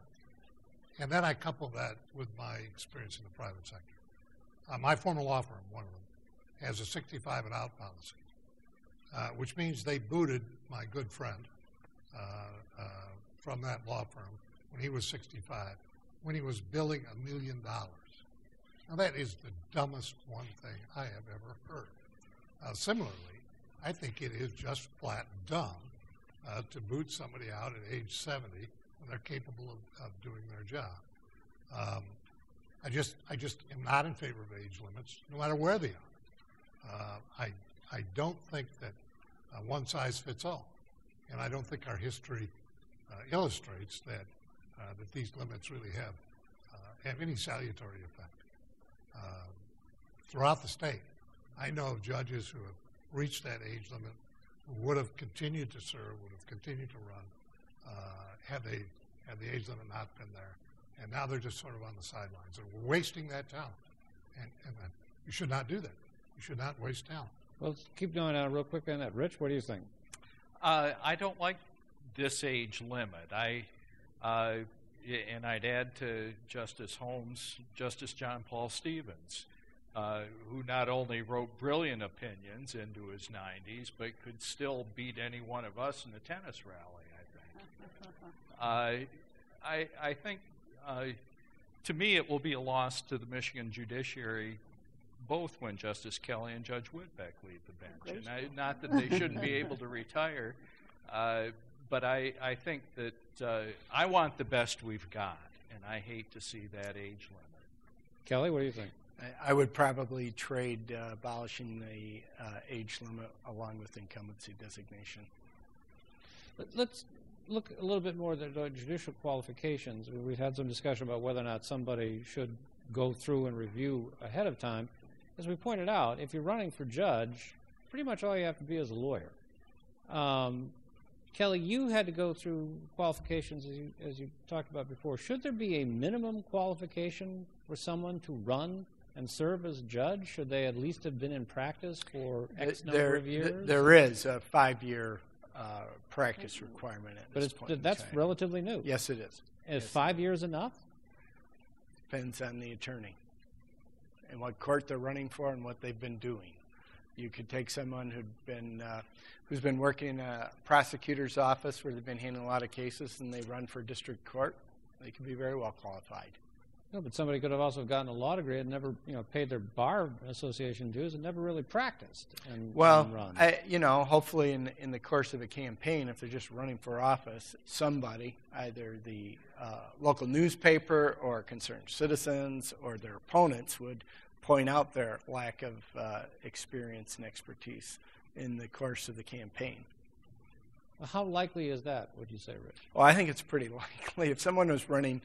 Speaker 5: and then I couple that with my experience in the private sector. Uh, my former law firm, one of them, has a 65 and out policy, uh, which means they booted my good friend uh, uh, from that law firm when he was 65, when he was billing a million dollars. Now, that is the dumbest one thing I have ever heard. Uh, similarly, I think it is just flat dumb uh, to boot somebody out at age 70 when they're capable of, of doing their job. Um, I just, I just am not in favor of age limits, no matter where they are. Uh, I, I don't think that uh, one size fits all, and I don't think our history uh, illustrates that uh, that these limits really have uh, have any salutary effect. Uh, throughout the state, I know of judges who have reached that age limit who would have continued to serve, would have continued to run, had they had the age limit not been there. And now they're just sort of on the sidelines. And we're wasting that talent. And, and uh, you should not do that. You should not waste talent.
Speaker 3: Well, let's keep going on real quick on that. Rich, what do you think?
Speaker 7: Uh, I don't like this age limit. I uh, and I'd add to Justice Holmes, Justice John Paul Stevens, uh, who not only wrote brilliant opinions into his 90s, but could still beat any one of us in a tennis rally. I think. Uh, I, I think, uh, to me, it will be a loss to the Michigan judiciary, both when Justice Kelly and Judge Whitbeck leave the bench. And I, not that they shouldn't be able to retire, uh, but I, I think that uh, I want the best we've got, and I hate to see that age limit.
Speaker 3: Kelly, what do you think?
Speaker 6: I- I would probably trade uh, abolishing the uh, age limit along with incumbency designation.
Speaker 3: Let's look a little bit more at the judicial qualifications. We've had some discussion about whether or not somebody should go through and review ahead of time. As we pointed out, if you're running for judge, pretty much all you have to be is a lawyer. Um, Kelly, you had to go through qualifications as you, as you talked about before. Should there be a minimum qualification for someone to run and serve as judge? Should they at least have been in practice for X number
Speaker 6: There-
Speaker 3: of years?
Speaker 6: There is a five-year uh, practice requirement at
Speaker 3: but
Speaker 6: this
Speaker 3: it's,
Speaker 6: point in
Speaker 3: that's relatively new.
Speaker 6: Yes, it is.
Speaker 3: Is
Speaker 6: yes.
Speaker 3: five years enough?
Speaker 6: Depends on the attorney and what court they're running for and what they've been doing. You could take someone who'd been uh, who's been working in a prosecutor's office where they've been handling a lot of cases and they run for district court. They could be very well qualified.
Speaker 3: No, but somebody could have also gotten a law degree and never, you know, paid their bar association dues and never really practiced and,
Speaker 6: Well,
Speaker 3: and.
Speaker 6: I, you know, hopefully in in the course of a campaign, if they're just running for office, somebody, either the uh, local newspaper or concerned citizens or their opponents, would point out their lack of uh, experience and expertise in the course of the campaign.
Speaker 3: How likely is that? Would you say, Rich?
Speaker 6: Well, I think it's pretty likely. If someone was running,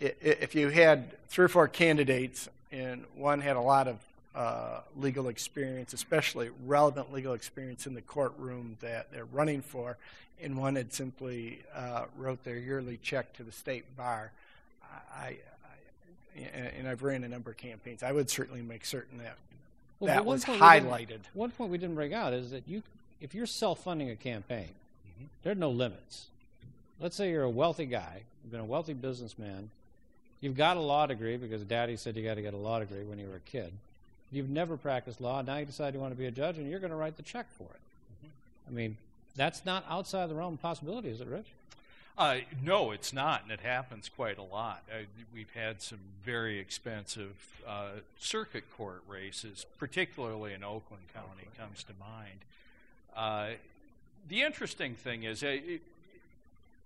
Speaker 6: if you had three or four candidates and one had a lot of uh, legal experience, especially relevant legal experience in the courtroom that they're running for, and one had simply uh, wrote their yearly check to the state bar, I, I, and I've ran a number of campaigns, I would certainly make certain that
Speaker 3: Well,
Speaker 6: that was
Speaker 3: we
Speaker 6: highlighted.
Speaker 3: One point we didn't bring out is that you, if you're self-funding a campaign,
Speaker 6: Mm-hmm.
Speaker 3: there are no limits. Let's say you're a wealthy guy, you've been a wealthy businessman, you've got a law degree because daddy said you got to get a law degree when you were a kid. You've never practiced law, now you decide you want to be a judge, and you're going to write the check for it.
Speaker 6: Mm-hmm.
Speaker 3: I mean, that's not outside the realm of possibility, is it, Rich?
Speaker 7: Uh, no, it's not, and it happens quite a lot. Uh, we've had some very expensive uh, circuit court races, particularly in Oakland County, comes to mind. Uh, the interesting thing is, uh, it,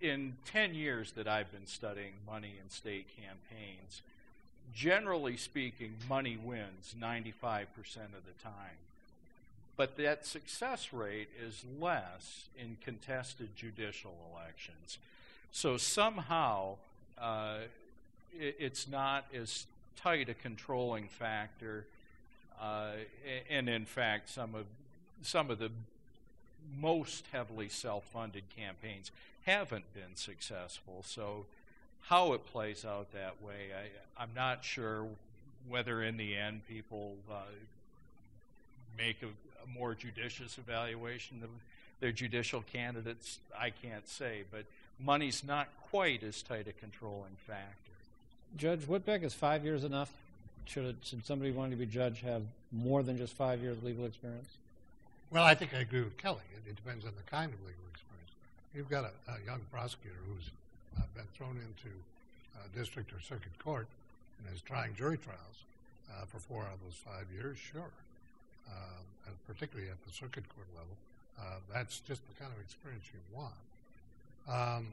Speaker 7: in 10 years that I've been studying money in state campaigns, generally speaking, money wins 95% of the time. But that success rate is less in contested judicial elections. So somehow uh, it, it's not as tight a controlling factor, uh, and in fact, some of some of the most heavily self-funded campaigns haven't been successful. So how it plays out that way, I, I'm not sure whether in the end people uh, make a, a more judicious evaluation of their judicial candidates. I can't say, but money's not quite as tight a controlling factor.
Speaker 3: Judge Whitbeck, is five years enough? Should, it, should somebody wanting to be judge have more than just five years legal experience?
Speaker 5: Well, I think I agree with Kelly. It, it depends on the kind of legal experience. You've got a, a young prosecutor who's uh, been thrown into uh, district or circuit court and is trying jury trials uh, for four out of those five years, sure. Um, and particularly at the circuit court level, uh, that's just the kind of experience you want. Um,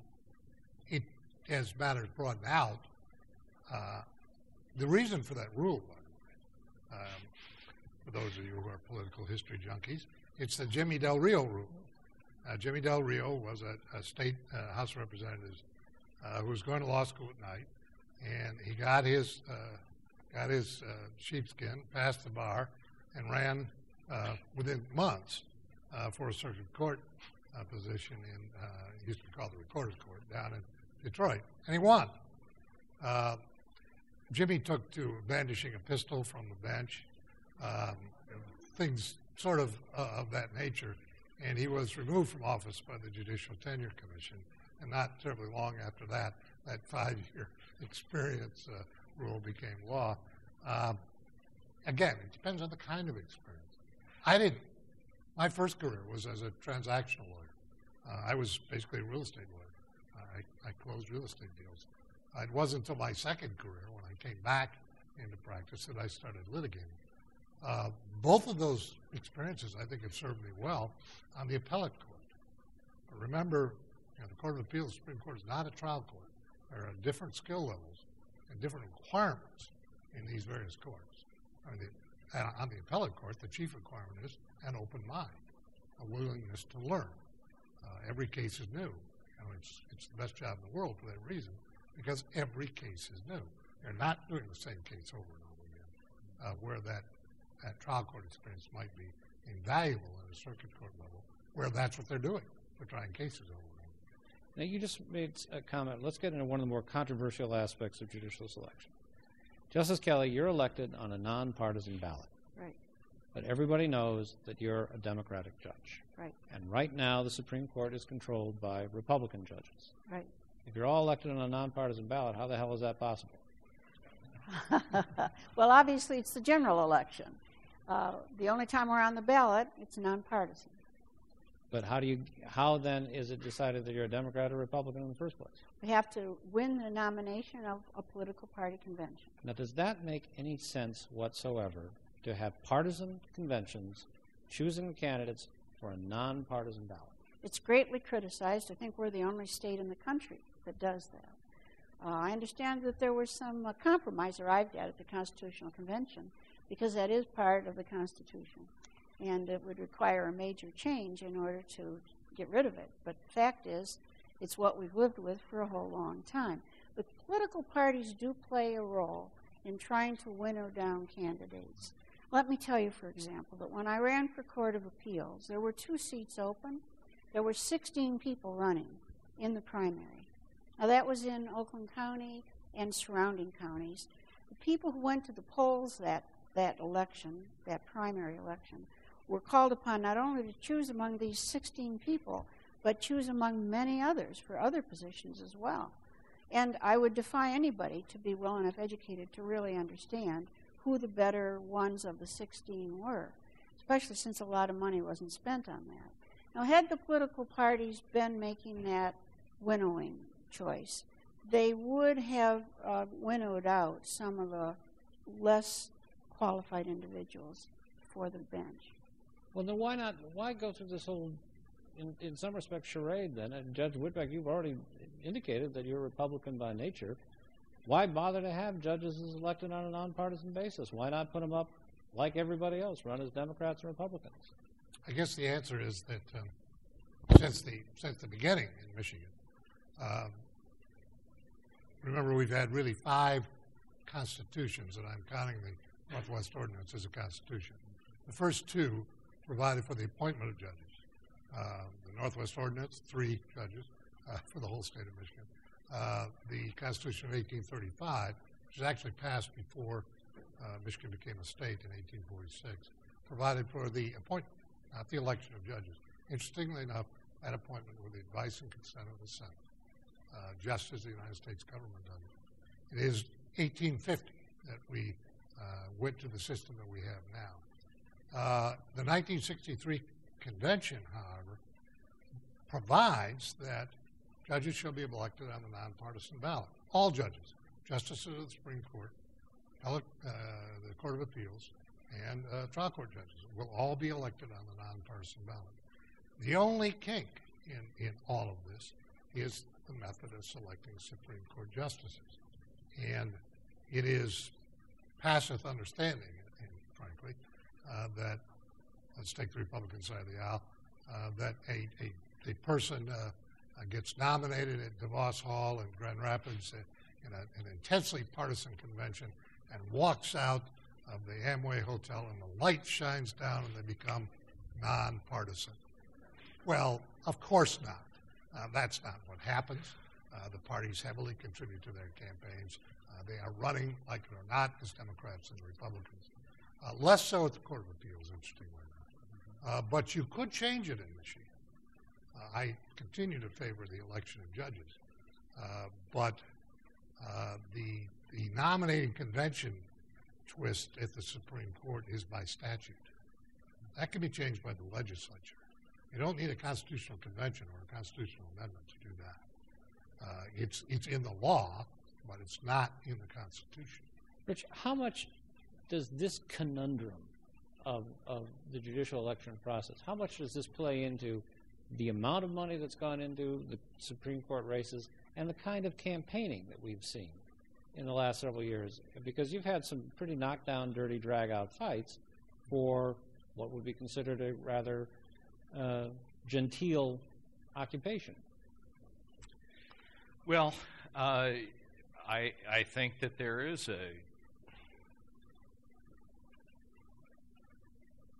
Speaker 5: it, as matters broaden out, uh, the reason for that rule, um, for those of you who are political history junkies, it's the Jimmy Del Rio rule. Uh, Jimmy Del Rio was a, a state uh, House of Representative uh, who was going to law school at night, and he got his uh, got his uh, sheepskin, passed the bar, and ran uh, within months for a circuit court position in uh, used to be called the Recorder's Court down in Detroit, and he won. Jimmy took to brandishing a pistol from the bench, um, things sort of of that nature, and he was removed from office by the Judicial Tenure Commission. And not terribly long after that, that five-year experience uh, rule became law. Um, again, it depends on the kind of experience. I didn't. My first career was as a transactional lawyer. Uh, I was basically a real estate lawyer. Uh, I I, I closed real estate deals. It wasn't until my second career, when I came back into practice, that I started litigating. Uh, both of those experiences, I think, have served me well on the appellate court. But remember, you know, the Court of Appeals, the Supreme Court, is not a trial court. There are different skill levels and different requirements in these various courts. I mean, the, on the appellate court, the chief requirement is an open mind, a willingness to learn. Uh, every case is new. You know, it's, it's the best job in the world for that reason, because every case is new. They're not doing the same case over and over again, uh, where that, that trial court experience might be invaluable at a circuit court level, where that's what they're doing. They're trying cases over and over.
Speaker 3: Now, you just made a comment. Let's get into one of the more controversial aspects of judicial selection. Justice Kelly, you're elected on a nonpartisan ballot.
Speaker 4: Right.
Speaker 3: But everybody knows that you're a Democratic judge.
Speaker 4: Right.
Speaker 3: And right now, the Supreme Court is controlled by Republican judges.
Speaker 4: Right.
Speaker 3: If you're all elected on a nonpartisan ballot, how the hell is that possible?
Speaker 4: well, obviously, it's the general election. Uh, the only time we're on the ballot, it's nonpartisan.
Speaker 3: But how do you? How then is it decided that you're a Democrat or Republican in the first place?
Speaker 4: We have to win the nomination of a political party convention.
Speaker 3: Now, does that make any sense whatsoever to have partisan conventions choosing candidates for a nonpartisan ballot?
Speaker 4: It's greatly criticized. I think we're the only state in the country that does that. Uh, I understand that there was some uh, compromise arrived at at the Constitutional Convention because that is part of the Constitution. And it would require a major change in order to get rid of it. But the fact is, it's what we've lived with for a whole long time. But political parties do play a role in trying to winnow down candidates. Let me tell you, for example, that when I ran for Court of Appeals, there were two seats open. There were 16 people running in the primary. Now, that was in Oakland County and surrounding counties. The people who went to the polls that, that election, that primary election, were called upon not only to choose among these 16 people, but choose among many others for other positions as well. And I would defy anybody to be well enough educated to really understand who the better ones of the 16 were, especially since a lot of money wasn't spent on that. Now, had the political parties been making that winnowing choice, they would have uh, winnowed out some of the less qualified individuals for the bench.
Speaker 3: Well, then why not? Why go through this whole, in, in some respects, charade then? And Judge Whitbeck, you've already indicated that you're a Republican by nature. Why bother to have judges as elected on a nonpartisan basis? Why not put them up like everybody else, run as Democrats and Republicans?
Speaker 5: I guess the answer is that um, since the since the beginning in Michigan, um, remember we've had really five constitutions, and I'm counting the Northwest Ordinance as a constitution. The first two provided for the appointment of judges. Uh, the Northwest Ordinance, three judges uh, for the whole state of Michigan. Uh, the Constitution of 1835, which was actually passed before uh, Michigan became a state in 1846, provided for the appointment, not the election of judges. Interestingly enough, that appointment with the advice and consent of the Senate, uh, just as the United States government does it. Is 1850 that we went to the system that we have now. Uh, the 1963 convention, however, provides that judges shall be elected on the nonpartisan ballot. All judges, justices of the Supreme Court, uh, the Court of Appeals, and uh, trial court judges will all be elected on the nonpartisan ballot. The only kink in, in all of this is the method of selecting Supreme Court justices. And it is passeth understanding, frankly, uh, that, let's take the Republican side of the aisle, uh, that a, a, a person uh, gets nominated at DeVos Hall in Grand Rapids in a, an intensely partisan convention and walks out of the Amway Hotel and the light shines down and they become nonpartisan. Well, of course not. Uh, that's not what happens. Uh, the parties heavily contribute to their campaigns. Uh, they are running, like it or not, as Democrats and Republicans. Uh, less so at the Court of Appeals, interestingly enough. Uh, but you could change it in Michigan. Uh, I continue to favor the election of judges. but the, the nominating convention twist at the Supreme Court is by statute. That can be changed by the legislature. You don't need a constitutional convention or a constitutional amendment to do that. Uh, it's it's in the law, but it's not in the Constitution.
Speaker 3: Rich, how much does this conundrum of, of the judicial election process, how much does this play into the amount of money that's gone into the Supreme Court races and the kind of campaigning that we've seen in the last several years? Because you've had some pretty knockdown, dirty, drag out fights for what would be considered a rather uh, genteel occupation.
Speaker 7: Well, uh, I I think that there is a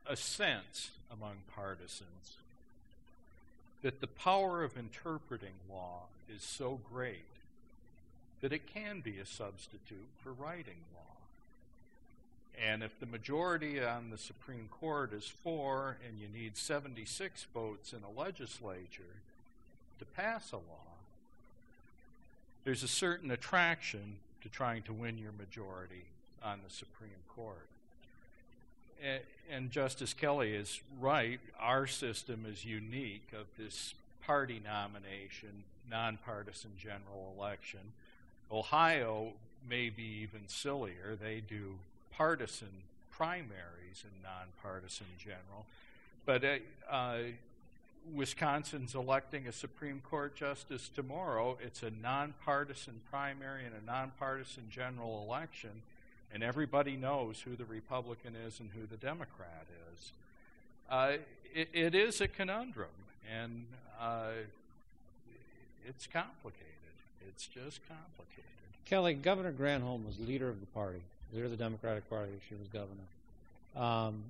Speaker 7: a sense among partisans that the power of interpreting law is so great that it can be a substitute for writing law. And if the majority on the Supreme Court is four and you need 76 votes in a legislature to pass a law, there's a certain attraction to trying to win your majority on the Supreme Court. And Justice Kelly is right. Our system is unique of this party nomination, nonpartisan general election. Ohio may be even sillier. They do partisan primaries and nonpartisan general. But uh, uh, Wisconsin's electing a Supreme Court justice tomorrow. It's a nonpartisan primary and a nonpartisan general election, and everybody knows who the Republican is and who the Democrat is. Uh, it, it is a conundrum, and uh, it's complicated. It's just complicated.
Speaker 3: Kelly, Governor Granholm was leader of the party, leader of the Democratic Party. She was governor. Um,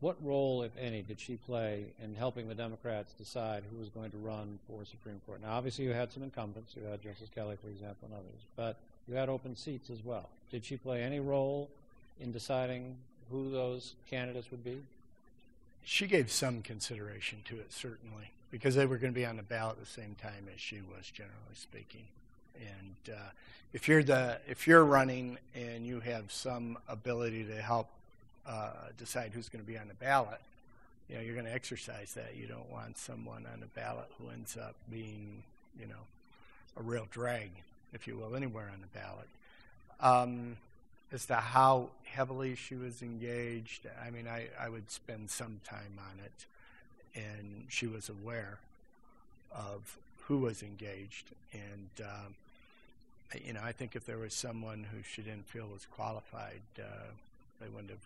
Speaker 3: what role, if any, did she play in helping the Democrats decide who was going to run for Supreme Court? Now, obviously, you had some incumbents. You had Justice Kelly, for example, and others. But you had open seats as well. Did she play any role in deciding who those candidates would be?
Speaker 6: She gave some consideration to it, certainly, because they were going to be on the ballot at the same time as she was, generally speaking. And uh, if you're the if you're running and you have some ability to help uh, decide who's going to be on the ballot, you know, you're going to exercise that. You don't want someone on the ballot who ends up being, you know, a real drag, if you will, anywhere on the ballot. Um, as to how heavily she was engaged, I mean, I, I would spend some time on it, and she was aware of who was engaged. And, um, you know, I think if there was someone who she didn't feel was qualified, uh, they wouldn't have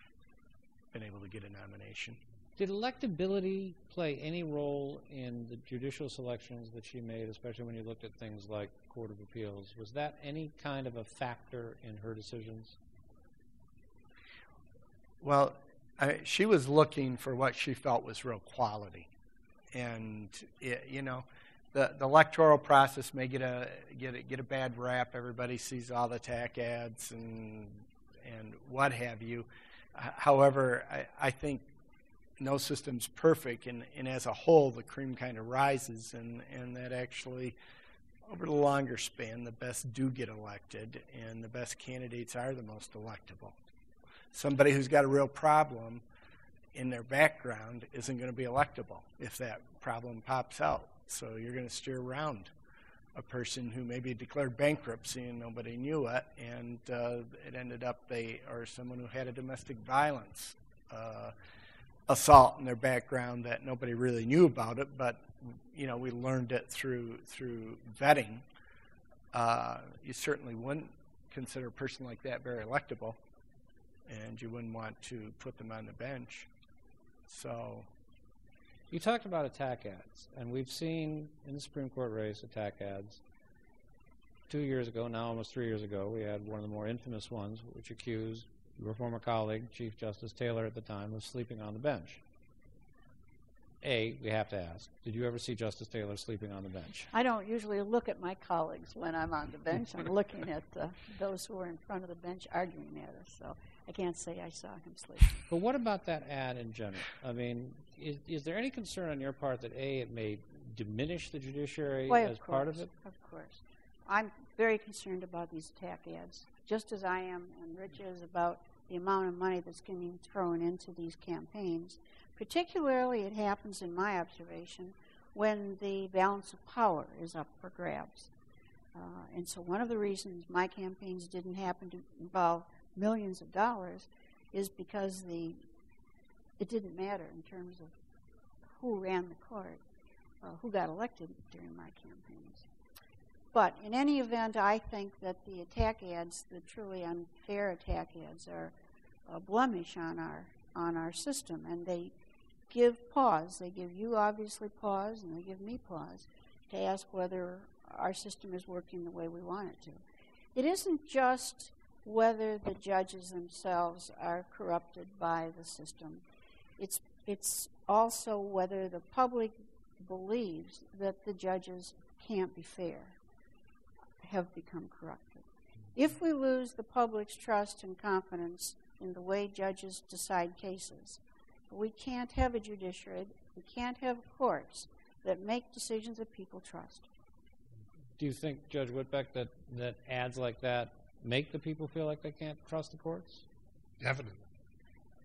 Speaker 6: been able to get a nomination.
Speaker 3: Did electability play any role in the judicial selections that she made, especially when you looked at things like Court of Appeals? Was that any kind of a factor in her decisions?
Speaker 6: Well, I, she was looking for what she felt was real quality, and it, you know, the, the electoral process may get a get a, get a bad rap. Everybody sees all the TAC ads and and what have you. However, I, I think no system's perfect, and, and as a whole, the cream kind of rises, and, and that actually, over the longer span, the best do get elected, and the best candidates are the most electable. Somebody who's got a real problem in their background isn't going to be electable if that problem pops out. So you're going to steer around a person who maybe declared bankruptcy and nobody knew it, and uh, it ended up they or someone who had a domestic violence uh, assault in their background that nobody really knew about it, but you know we learned it through through vetting. Uh, you certainly wouldn't consider a person like that very electable, and you wouldn't want to put them on the bench. So
Speaker 3: you talked about attack ads, and we've seen in the Supreme Court race attack ads. Two years ago, now almost three years ago, we had one of the more infamous ones, which accused your former colleague, Chief Justice Taylor at the time, of sleeping on the bench. A, we have to ask, did you ever see Justice Taylor sleeping on the bench?
Speaker 4: I don't usually look at my colleagues when I'm on the bench. I'm looking at uh, those who are in front of the bench arguing at us. So I can't say I saw him sleep.
Speaker 3: But what about that ad in general? I mean, is, is there any concern on your part that A, it may diminish the judiciary
Speaker 4: Why,
Speaker 3: as
Speaker 4: of
Speaker 3: part
Speaker 4: course,
Speaker 3: of it?
Speaker 4: Of course. I'm very concerned about these attack ads, just as I am and Rich is about the amount of money that's getting thrown into these campaigns. Particularly, it happens, in my observation, when the balance of power is up for grabs. Uh, and so one of the reasons my campaigns didn't happen to involve millions of dollars is because the it didn't matter in terms of who ran the court, uh, who got elected during my campaigns. But in any event, I think that the attack ads, the truly unfair attack ads, are a blemish on our on our system, and they give pause. They give you obviously pause, and they give me pause to ask whether our system is working the way we want it to. It isn't just whether the judges themselves are corrupted by the system. It's it's also whether the public believes that the judges can't be fair, have become corrupted. If we lose the public's trust and confidence in the way judges decide cases, we can't have a judiciary, we can't have courts that make decisions that people trust.
Speaker 3: Do you think, Judge Whitbeck, that, that ads like that make the people feel like they can't trust the courts?
Speaker 5: Definitely.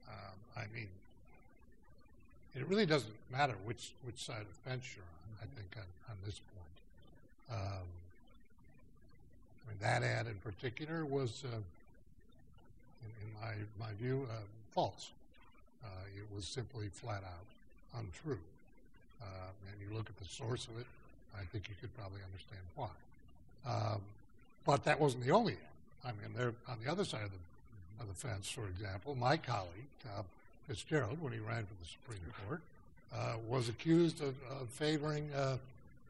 Speaker 5: Um, I mean, it really doesn't matter which which side of the fence you're on. I think on, on this point, um, I mean that ad in particular was, uh, in, in, my my view, uh, false. Uh, it was simply flat out untrue. Uh, and you look at the source of it, I think you could probably understand why. Um, but that wasn't the only ad. I mean, there on the other side of the of the fence, for example, my colleague uh, Fitzgerald, when he ran for the Supreme Court, uh, was accused of, of favoring uh,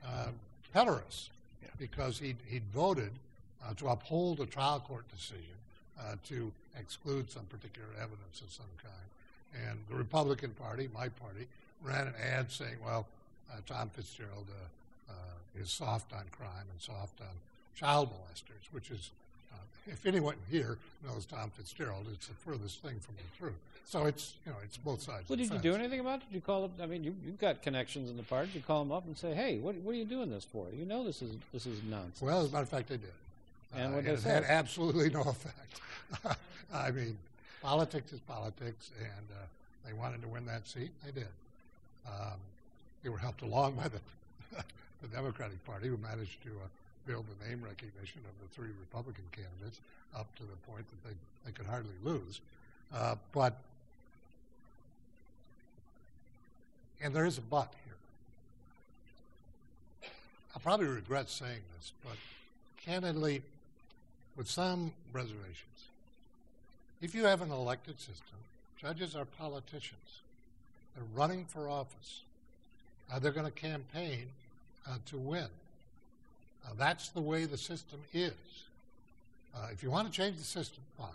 Speaker 5: uh, pederasts yeah. because he'd, he'd voted uh, to uphold a trial court decision uh, to exclude some particular evidence of some kind. And the Republican Party, my party, ran an ad saying, well, uh, Tom Fitzgerald is soft on crime and soft on child molesters, which is if anyone here knows Tom Fitzgerald, it's the furthest thing from the truth. So it's you know it's both sides.
Speaker 3: Well, did
Speaker 5: you
Speaker 3: do anything about it? Did you call up? I mean, you, have got connections in the party. Did you call them up and say, "Hey, what, what are you doing this for? You know this is this is nonsense."
Speaker 5: Well, as a matter of fact, I did.
Speaker 3: And uh, what it
Speaker 5: had absolutely no effect. I mean, politics is politics, and uh, they wanted to win that seat. They did. Um, they were helped along by the the Democratic Party, who managed to uh, build the name recognition of the three Republican candidates up to the point that they, they could hardly lose. Uh, but, and there is a but here. I'll probably regret saying this, but candidly, with some reservations, if you have an elected system, judges are politicians. They're running for office. Uh, they're going to campaign uh, to win. That's the way the system is. Uh, if you want to change the system, fine.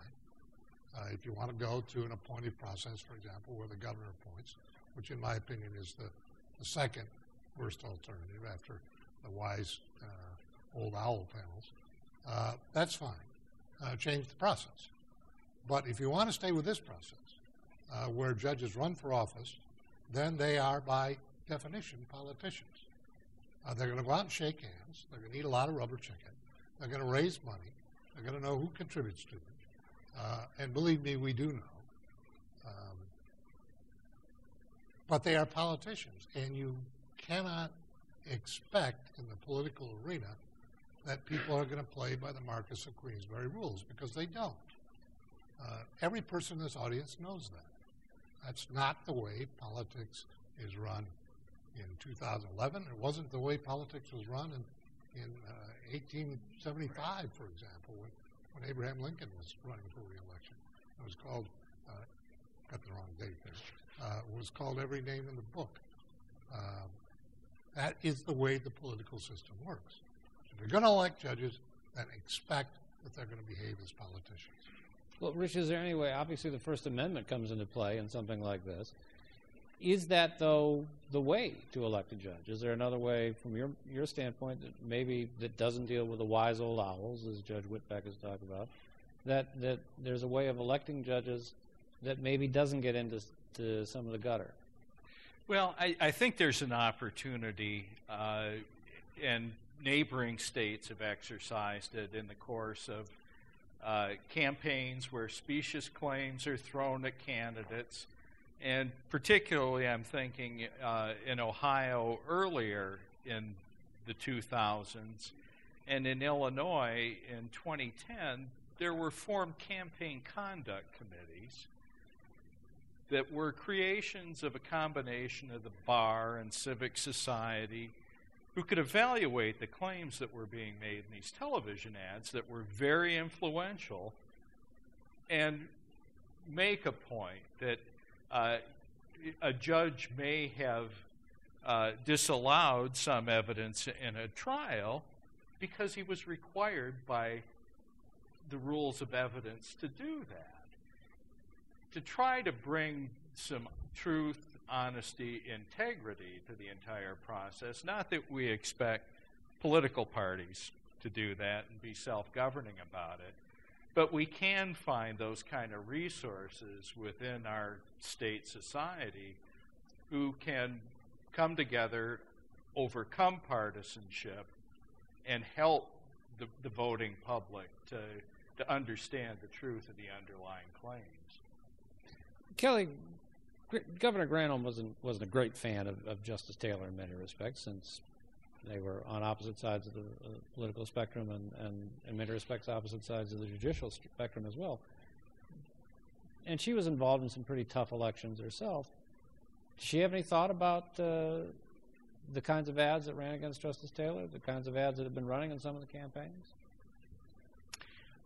Speaker 5: Uh, if you want to go to an appointed process, for example, where the governor appoints, which in my opinion is the, the second worst alternative after the wise uh, old owl panels, uh, that's fine. Uh, change the process. But if you want to stay with this process, where judges run for office, then they are by definition politicians. Uh, they're going to go out and shake hands. They're going to eat a lot of rubber chicken. They're going to raise money. They're going to know who contributes to it. Uh, and believe me, we do know. Um, but they are politicians, and you cannot expect in the political arena that people are going to play by the Marquess of Queensberry rules because they don't. Uh, every person in this audience knows that. That's not the way politics is run in 2011. It wasn't the way politics was run in, in uh, 1875, for example, when, when Abraham Lincoln was running for reelection. It was called, uh, got the wrong date there, uh, was called every name in the book. Um, that is the way the political system works. If you're going to elect judges, then expect that they're going to behave as politicians.
Speaker 3: Well, Rich, is there any way? Obviously, the First Amendment comes into play in something like this. Is that though the way to elect a judge? Is there another way, from your your standpoint, that maybe that doesn't deal with the wise old owls, as Judge Whitbeck has talked about? That that there's a way of electing judges that maybe doesn't get into to some of the gutter.
Speaker 7: Well, I, I think there's an opportunity, uh, and neighboring states have exercised it in the course of uh, campaigns where specious claims are thrown at candidates and particularly, I'm thinking uh, in Ohio earlier in the 2000s, And in Illinois in 2010, there were formed campaign conduct committees that were creations of a combination of the bar and civic society who could evaluate the claims that were being made in these television ads that were very influential and make a point that a judge may have uh, disallowed some evidence in a trial because he was required by the rules of evidence to do that. To try to bring some truth, honesty, integrity to the entire process, not that we expect political parties to do that and be self governing about it, but we can find those kind of resources within our state society who can come together, overcome partisanship, and help the, the voting public to, to understand the truth of the underlying claims.
Speaker 3: Kelly, Governor Granholm wasn't wasn't a great fan of, of Justice Taylor in many respects, since they were on opposite sides of the uh, political spectrum and, and, in many respects, opposite sides of the judicial spectrum as well. And she was involved in some pretty tough elections herself. Does she have any thought about uh, the kinds of ads that ran against Justice Taylor, the kinds of ads that have been running in some of the campaigns?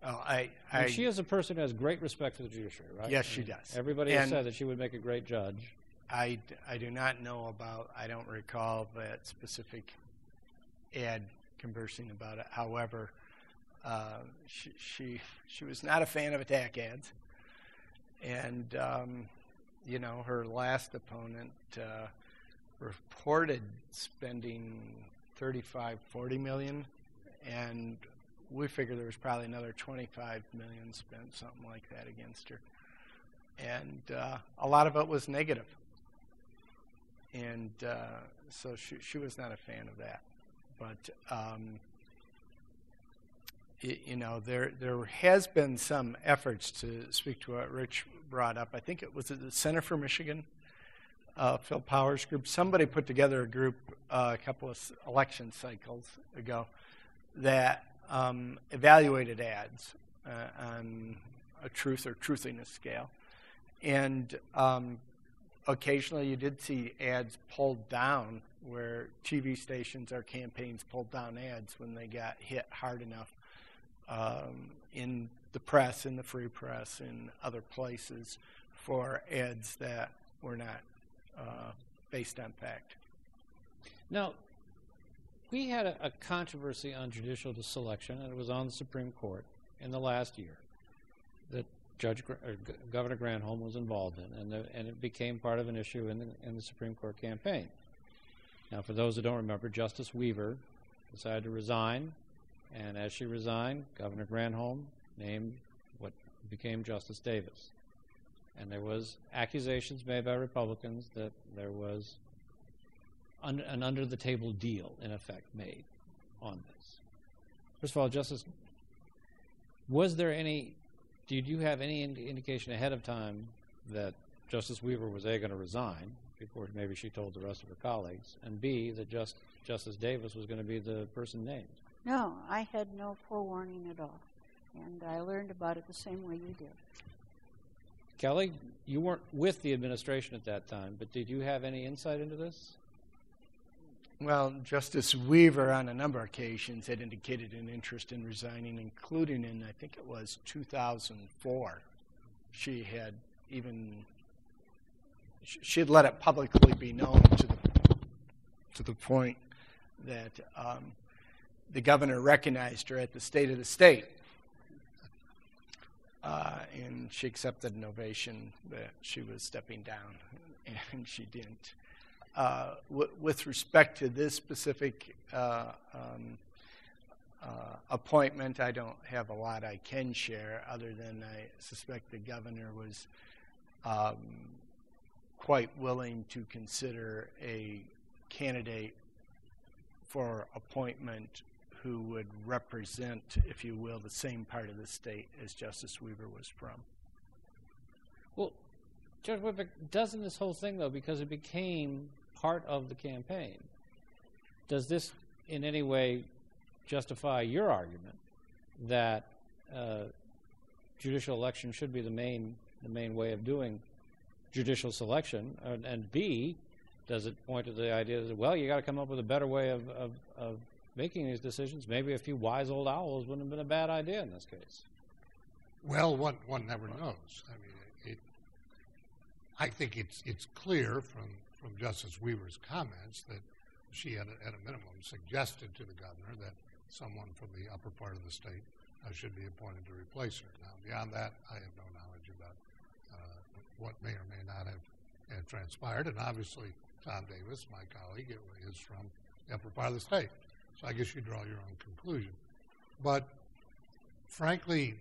Speaker 6: Oh, I,
Speaker 3: I, she is a person who has great respect for the judiciary, right?
Speaker 6: Yes, she does.
Speaker 3: Everybody and has said that she would make a great judge.
Speaker 6: I, I do not know about, I don't recall that specific ad conversing about it. However, uh, she, she, she was not a fan of attack ads, and um, you know her last opponent uh, reported spending 35, 40 million, and we figured there was probably another 25 million spent, something like that, against her, and uh, a lot of it was negative, and uh, so she she was not a fan of that. But um, it, you know, there there has been some efforts to speak to what Rich brought up. I think it was at the Center for Michigan, uh, Phil Power's group. Somebody put together a group uh, a couple of election cycles ago that um, evaluated ads uh, on a truth or truthiness scale, and um, occasionally you did see ads pulled down where TV stations or campaigns pulled down ads when they got hit hard enough um, in the press, in the free press, in other places for ads that were not uh, based on fact.
Speaker 3: Now, we had a, a, controversy on judicial selection, and it was on the Supreme Court in the last year that Judge Governor Granholm was involved in, and, the, and it became part of an issue in the, in the Supreme Court campaign. Now, for those who don't remember, Justice Weaver decided to resign, and as she resigned, Governor Granholm named what became Justice Davis. And there was accusations made by Republicans that there was un- an under-the-table deal, in effect, made on this. First of all, Justice, was there any? Did you have any ind- indication ahead of time that Justice Weaver was a going to resign? Before maybe she told the rest of her colleagues, and B, that just, Justice Davis was going to be the person named.
Speaker 4: No, I had no forewarning at all, and I learned about it the same way you did.
Speaker 3: Kelly, you weren't with the administration at that time, but did you have any insight into this?
Speaker 6: Well, Justice Weaver, on a number of occasions, had indicated an interest in resigning, including in, I think it was 2004. She had even she had let it publicly be known to the to the point that um, the governor recognized her at the State of the State, uh, and she accepted an ovation that she was stepping down, and she didn't. Uh, w- with respect to this specific uh, um, uh, appointment, I don't have a lot I can share, other than I suspect the governor was. Um, quite willing to consider a candidate for appointment who would represent, if you will, the same part of the state as Justice Weaver was from.
Speaker 3: Well, Judge Whitbeck, doesn't this whole thing, though, because it became part of the campaign, does this in any way justify your argument that uh, judicial election should be the main the main way of doing judicial selection? And, and B, does it point to the idea that well, you got to come up with a better way of, of, of making these decisions? Maybe a few wise old owls wouldn't have been a bad idea in this case.
Speaker 5: Well, one one never knows. I mean, it. I think it's it's clear from from Justice Weaver's comments that she, at a, at a minimum, suggested to the governor that someone from the upper part of the state uh, should be appointed to replace her. Now, beyond that, I have no knowledge about uh, what may or may not have, transpired. And obviously, Tom Davis, my colleague, is from the upper part of the state. So I guess you draw your own conclusion. But frankly,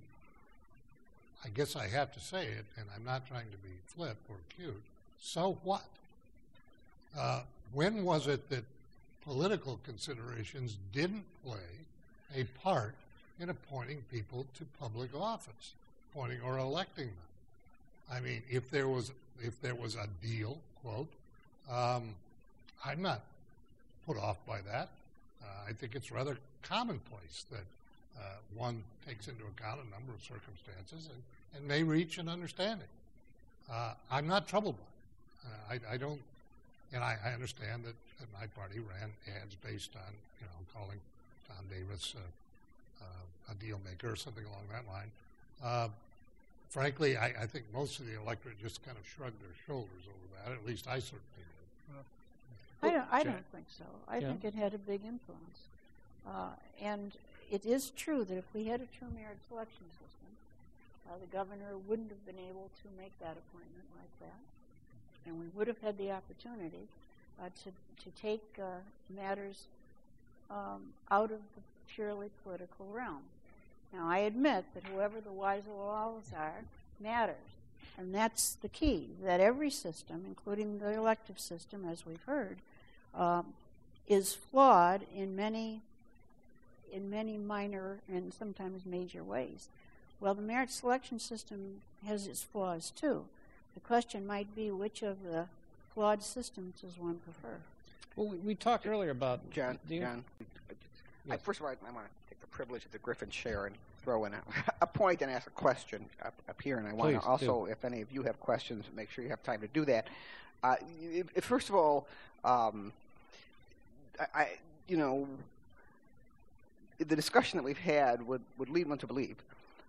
Speaker 5: I guess I have to say it, and I'm not trying to be flip or cute. So what? Uh, when was it that political considerations didn't play a part in appointing people to public office, appointing or electing them? I mean, if there was if there was a deal, quote, um, I'm not put off by that. Uh, I think it's rather commonplace that uh, one takes into account a number of circumstances and, and may reach an understanding. Uh, I'm not troubled by it. Uh, I, I, don't, and I, I understand that, that, my party ran ads based on, you know, calling Tom Davis a deal maker or something along that line. Frankly, I, I, think most of the electorate just kind of shrugged their shoulders over that. At least I certainly did.
Speaker 4: I don't. I don't think so. I yeah. think it had a big influence, uh, and it is true that if we had a true merit selection system, uh, the governor wouldn't have been able to make that appointment like that, and we would have had the opportunity uh, to to take uh, matters um, out of the purely political realm. Now, I admit that whoever the wise laws are matters, and that's the key. That every system, including the elective system, as we've heard, um, is flawed in many in many minor and sometimes major ways. Well, the merit selection system has its flaws too. The question might be which of the flawed systems does one prefer?
Speaker 3: Well, we, we talked earlier about
Speaker 2: John. John, yes. I, first of all, I, I want to take the privilege of the Griffin chair and throw in a, a point and ask a question up, up here. And I want to also, do. if any of you have questions, make sure you have time to do that. Uh, if, first of all, um, I, I, you know, the discussion that we've had would, would lead one to believe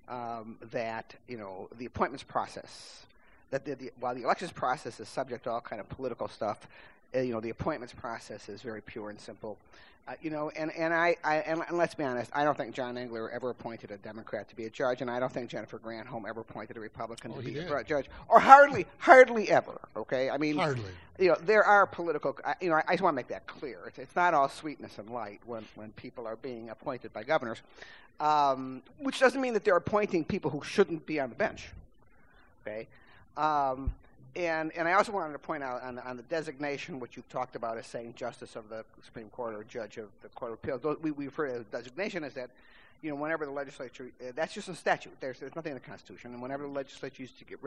Speaker 2: um, that you know the appointments process, that the, the, while the elections process is subject to all kind of political stuff, uh, you know the appointments process is very pure and simple. Uh, you know, and and I, I and, and, let's be honest, I don't think John Engler ever appointed a Democrat to be a judge, and I don't think Jennifer Granholm ever appointed a Republican
Speaker 5: oh,
Speaker 2: to be a judge, or hardly, hardly ever. Okay, I mean,
Speaker 5: hardly.
Speaker 2: You know, there are political. You know, I, I just want to make that clear. It's, it's, not all sweetness and light when when people are being appointed by governors, um, which doesn't mean that they're appointing people who shouldn't be on the bench. Okay. Um, and, and I also wanted to point out on, on the designation, which you've talked about as saying justice of the Supreme Court or judge of the Court of Appeals. We, we refer to the designation as that, you know, whenever the legislature, uh, that's just a statute. There's, there's nothing in the Constitution. And whenever the legislature used to get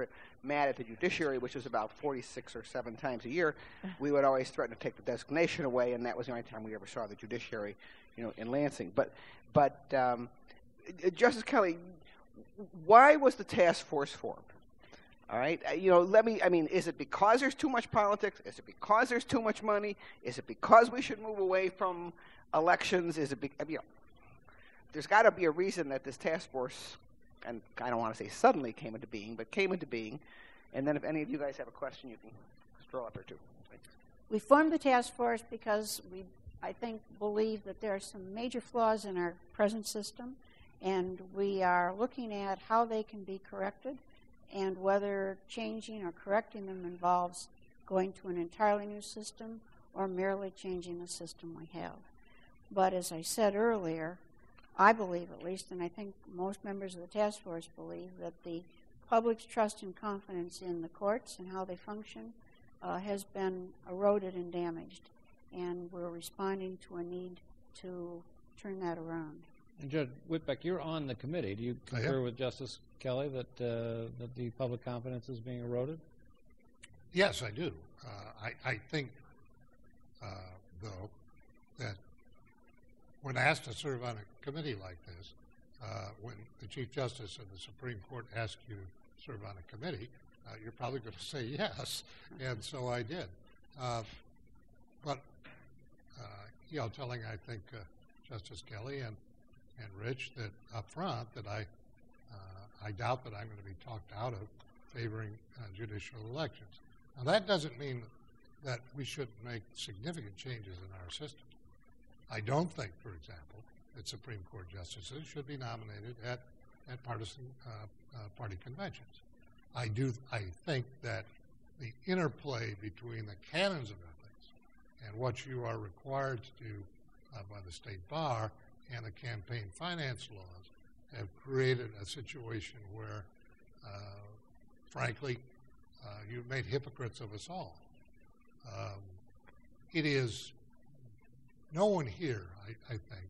Speaker 2: mad at the judiciary, which is about 46 or 7 times a year, we would always threaten to take the designation away, and that was the only time we ever saw the judiciary, you know, in Lansing. But, but um, Justice Kelly, why was the task force formed? All right, uh, you know, let me. I mean, is it because there's too much politics? Is it because there's too much money? Is it because we should move away from elections? Is it? Be, I mean, you know, there's got to be a reason that this task force, and I don't want to say suddenly came into being, but came into being. And then, if any of you guys have a question, you can stroll up too. Thanks.
Speaker 4: We formed the task force because we, I think, believe that there are some major flaws in our present system, and we are looking at how they can be corrected and whether changing or correcting them involves going to an entirely new system or merely changing the system we have. But as I said earlier, I believe at least, and I think most members of the task force believe, that the public's trust and confidence in the courts and how they function uh, has been eroded and damaged. And we're responding to a need to turn that around.
Speaker 3: And Judge Whitbeck, you're on the committee. Do you concur with Justice Kelly that uh, that the public confidence is being eroded?
Speaker 5: Yes, I do. Uh, I, I, think, uh, though, that when asked to serve on a committee like this, uh, when the Chief Justice of the Supreme Court asks you to serve on a committee, uh, you're probably going to say yes, and so I did. Uh, but uh, you know, telling I think uh, Justice Kelly and and Rich that up front that I uh, I doubt that I'm going to be talked out of favoring judicial elections. Now that doesn't mean that we shouldn't make significant changes in our system. I don't think, for example, that Supreme Court justices should be nominated at, at partisan uh, uh, party conventions. I do. I think that the interplay between the canons of ethics and what you are required to do uh, by the state bar and the campaign finance laws have created a situation where, uh, frankly, uh, you've made hypocrites of us all. Um, it is no one here, I, I think,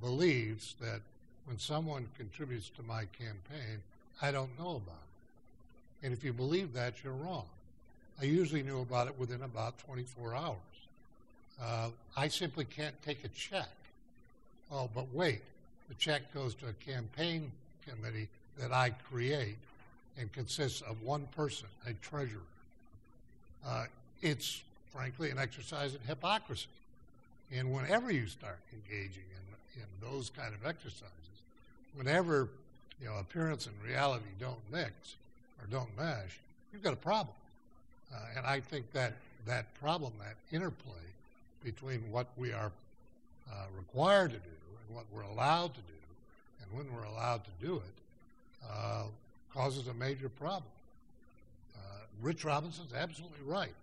Speaker 5: believes that when someone contributes to my campaign, I don't know about it. And if you believe that, you're wrong. I usually knew about it within about 24 hours. Uh, I simply can't take a check. Oh, but wait, the check goes to a campaign committee that I create and consists of one person, a treasurer. Uh, it's frankly an exercise in hypocrisy. And whenever you start engaging in, in those kind of exercises, whenever you know appearance and reality don't mix or don't mesh, you've got a problem. Uh, and I think that that problem, that interplay between what we are uh, required to do what we're allowed to do, and when we're allowed to do it, uh, causes a major problem. Uh, Rich Robinson's absolutely right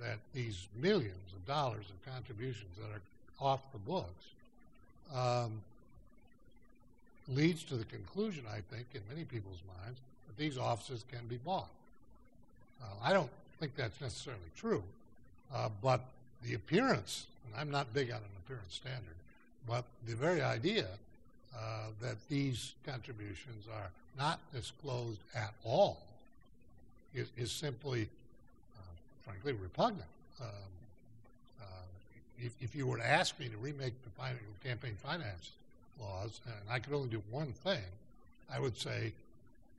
Speaker 5: that these millions of dollars of contributions that are off the books um, leads to the conclusion, I think, in many people's minds, that these offices can be bought. Uh, I don't think that's necessarily true, uh, but the appearance, and I'm not big on an appearance standard, but the very idea uh, that these contributions are not disclosed at all is, is simply frankly, repugnant. Um, uh, if, if, you were to ask me to remake the campaign finance laws, and I could only do one thing, I would say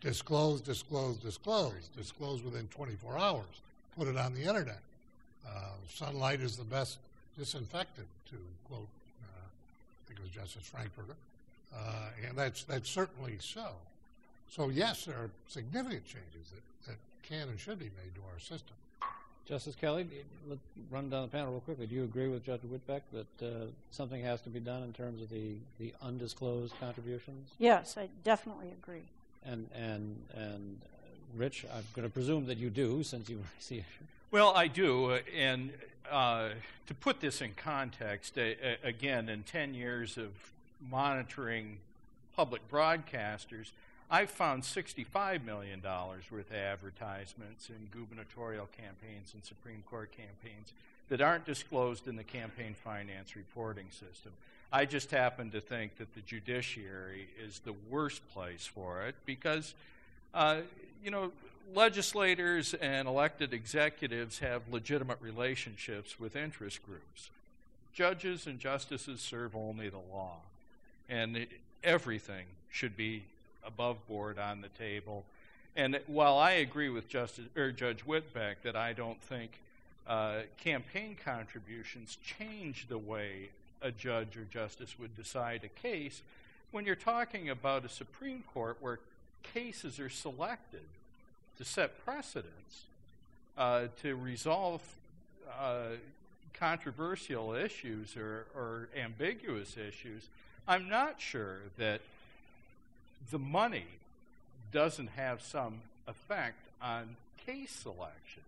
Speaker 5: disclose, disclose, disclose, disclose within 24 hours, put it on the internet. Uh, sunlight is the best disinfectant, to quote, uh, think it was Justice Frankfurter, uh, and that's that's certainly so. So yes, there are significant changes that, that can and should be made to our system.
Speaker 3: Justice Kelly, let's run down the panel real quickly. Do you agree with Judge Whitbeck that uh, something has to be done in terms of the, the undisclosed contributions?
Speaker 4: Yes, I definitely agree.
Speaker 3: And and and uh, Rich, I'm going to presume that you do, since you see it.
Speaker 7: Well, I do, uh, and uh, to put this in context, again, in 10 years of monitoring public broadcasters, I've found $65 million worth of advertisements in gubernatorial campaigns and Supreme Court campaigns that aren't disclosed in the campaign finance reporting system. I just happen to think that the judiciary is the worst place for it because, uh, you know, legislators and elected executives have legitimate relationships with interest groups. Judges and justices serve only the law, and everything should be above board on the table. And while I agree with Justice, or Judge Whitbeck that I don't think uh, campaign contributions change the way a judge or justice would decide a case, when you're talking about a Supreme Court where cases are selected to set precedents, uh, to resolve uh, controversial issues or, or ambiguous issues, I'm not sure that the money doesn't have some effect on case selection.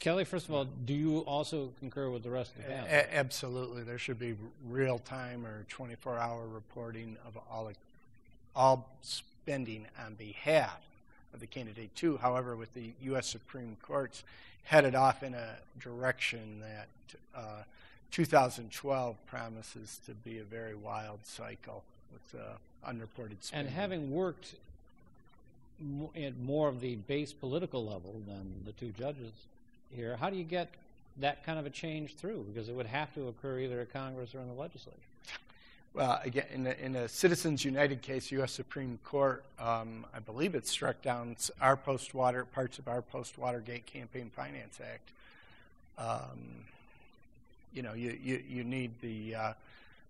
Speaker 3: Kelly, first of all, do you also concur with the rest of the panel?
Speaker 6: A- absolutely. There should be real time or 24 hour reporting of all, all spending on behalf of the candidate, too. However, with the U.S. Supreme Court's headed off in a direction that uh, 2012 promises to be a very wild cycle with uh, unreported spending.
Speaker 3: And having worked at more of the base political level than the two judges here, how do you get that kind of a change through? Because it would have to occur either at Congress or in the legislature.
Speaker 6: Well, again, in a, in a Citizens United case, U.S. Supreme Court, um, I believe it struck down our post-water parts of our post-Watergate Campaign Finance Act. Um, you know, you, you, you need the uh,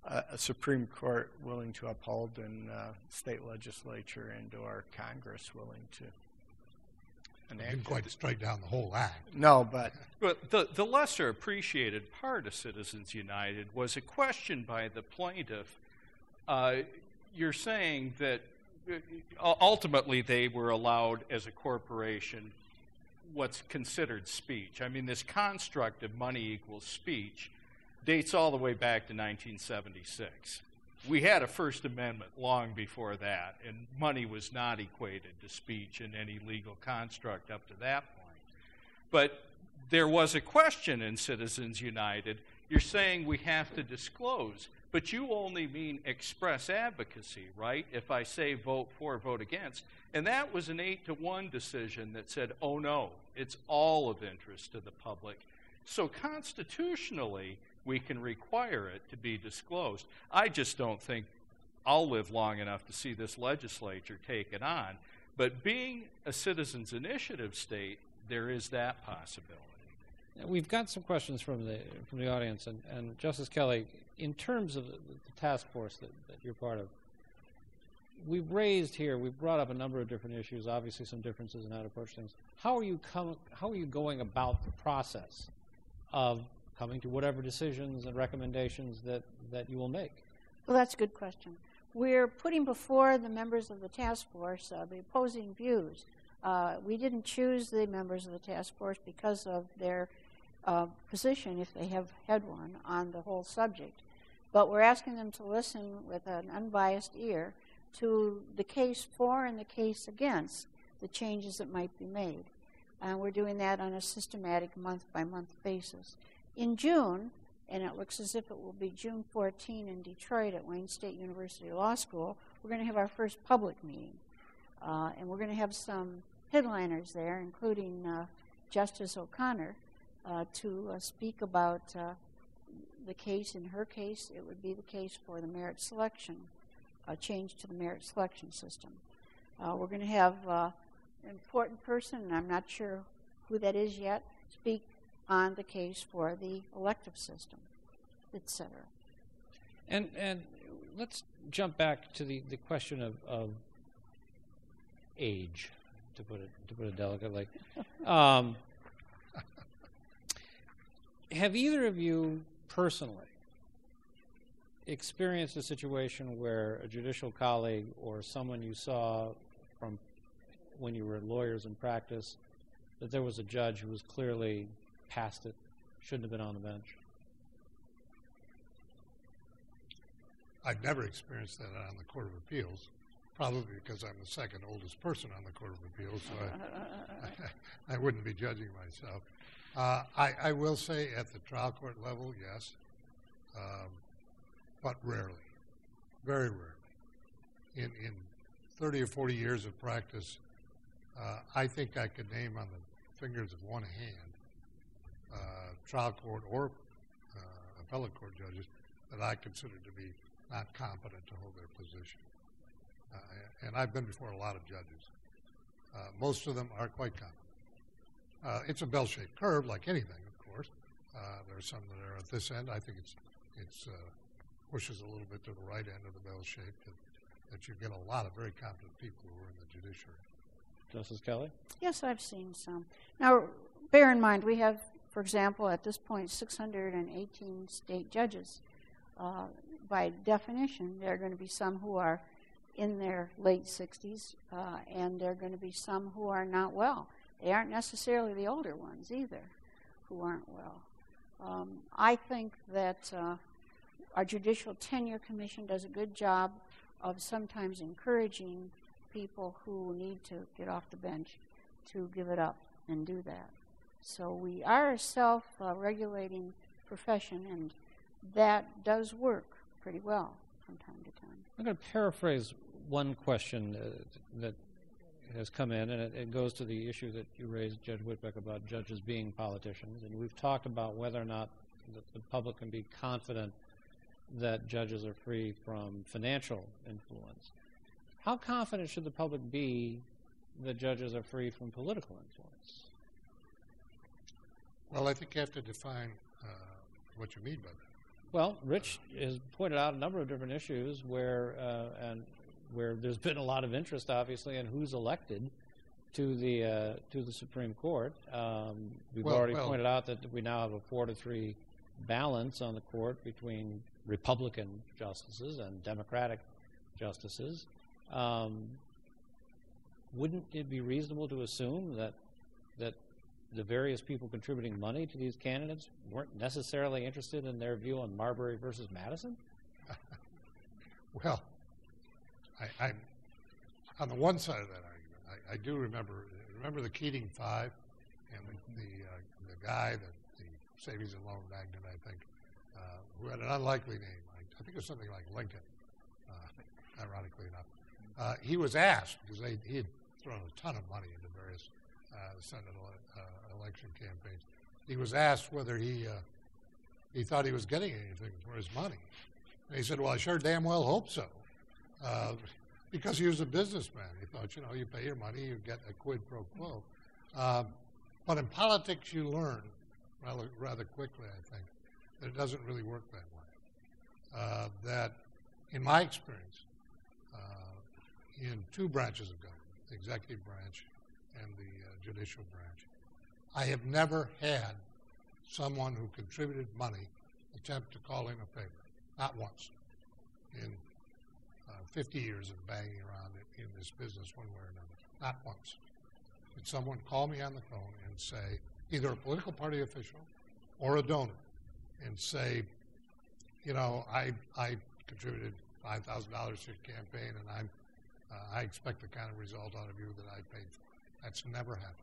Speaker 6: a Supreme Court willing to uphold and uh, state legislature and or Congress willing to enact.
Speaker 5: Didn't quite strike down the whole act.
Speaker 6: No, but
Speaker 7: But the, the lesser appreciated part of Citizens United was a question by the plaintiff. Uh, you're saying that uh, ultimately they were allowed as a corporation what's considered speech. I mean, this construct of money equals speech dates all the way back to 1976. We had a First Amendment long before that, and money was not equated to speech in any legal construct up to that point. But there was a question in Citizens United. You're saying we have to disclose, but you only mean express advocacy, right? If I say vote for, vote against. And that was an eight to one decision that said, oh no, it's all of interest to the public. So constitutionally, we can require it to be disclosed. I just don't think I'll live long enough to see this legislature take it on. But being a citizens' initiative state, there is that possibility.
Speaker 3: We've got some questions from the from the audience, and, and Justice Kelly, in terms of the, the task force that, that you're part of, we've raised here, we've brought up a number of different issues, obviously some differences in how to approach things. How are you com- how are you going about the process of coming to whatever decisions and recommendations that, that you will make?
Speaker 4: Well, that's a good question. We're putting before the members of the task force uh, the opposing views. Uh, we didn't choose the members of the task force because of their uh, position, if they have had one, on the whole subject. But we're asking them to listen with an unbiased ear to the case for and the case against the changes that might be made. And we're doing that on a systematic month by month basis. In June, and it looks as if it will be June 14 in Detroit at Wayne State University Law School, we're going to have our first public meeting. Uh, and we're going to have some headliners there, including uh, Justice O'Connor, uh, to uh, speak about uh, the case. In her case, it would be the case for the merit selection, a change to the merit selection system. Uh, we're going to have an important person, and I'm not sure who that is yet, speak on the case for the elective system, etc.
Speaker 3: And and let's jump back to the, the question of, of age, to put it to put it delicately. Um, have either of you personally experienced a situation where a judicial colleague or someone you saw from when you were lawyers in practice that there was a judge who was clearly past it, shouldn't have been on the bench?
Speaker 5: I've never experienced that on the Court of Appeals, probably because I'm the second oldest person on the Court of Appeals, so I, I, I wouldn't be judging myself. Uh, I, I, will say at the trial court level, yes, um, but rarely, very rarely. In, in 30 or 40 years of practice, uh, I think I could name on the fingers of one hand uh, trial court or uh, appellate court judges that I consider to be not competent to hold their position. Uh, and I've been before a lot of judges. most of them are quite competent. it's a bell-shaped curve, like anything, of course. there are some that are at this end. I think it's it's pushes a little bit to the right end of the bell shape that, that you get a lot of very competent people who are in the judiciary.
Speaker 3: Justice Kelly?
Speaker 4: Yes, I've seen some. Now, bear in mind, we have for example, at this point, 618 state judges. Uh, by definition, there are going to be some who are in their late 60s, uh, and there are going to be some who are not well. They aren't necessarily the older ones either who aren't well. Um, I think that uh, our Judicial Tenure Commission does a good job of sometimes encouraging people who need to get off the bench to give it up and do that. So we are a self regulating profession, and that does work pretty well from time to time.
Speaker 3: I'm going to paraphrase one question uh, that has come in, and it, goes to the issue that you raised, Judge Whitbeck, about judges being politicians. And we've talked about whether or not the public can be confident that judges are free from financial influence. How confident should the public be that judges are free from political influence?
Speaker 5: Well, I think you have to define uh, what you mean by that.
Speaker 3: Well, Rich has pointed out a number of different issues where uh, and where there's been a lot of interest, obviously, in who's elected to the uh, to the Supreme Court. Um, we've
Speaker 5: Well,
Speaker 3: already
Speaker 5: well-
Speaker 3: pointed out that we now have a four to three balance on the court between Republican justices and Democratic justices. Um, wouldn't it be reasonable to assume that that the various people contributing money to these candidates weren't necessarily interested in their view on Marbury versus Madison?
Speaker 5: Well, I, I'm on the one side of that argument. I, I do remember remember the Keating Five and the the, uh, the guy that the savings and loan magnate, I think, uh, who had an unlikely name. I, I think it was something like Lincoln. Uh, ironically enough, uh, he was asked because they, he had thrown a ton of money into various uh, Senate ele- uh, election campaigns. He was asked whether he uh, he thought he was getting anything for his money. And he said, Well, I sure damn well hope so. Because he was a businessman. He thought, you know, you pay your money, you get a quid pro quo. Um, but in politics, you learn rather, rather quickly, I think, that it doesn't really work that way. Uh, that, in my experience, uh, in two branches of government, the executive branch and the uh, judicial branch, I have never had someone who contributed money attempt to call in a favor. Not once. In uh, 50 years of banging around in, in this business one way or another. Not once. Did someone call me on the phone and say, either a political party official or a donor, and say, you know, I, I contributed $5,000 to your campaign and I'm, uh, I expect the kind of result out of you that I paid for. That's never happened.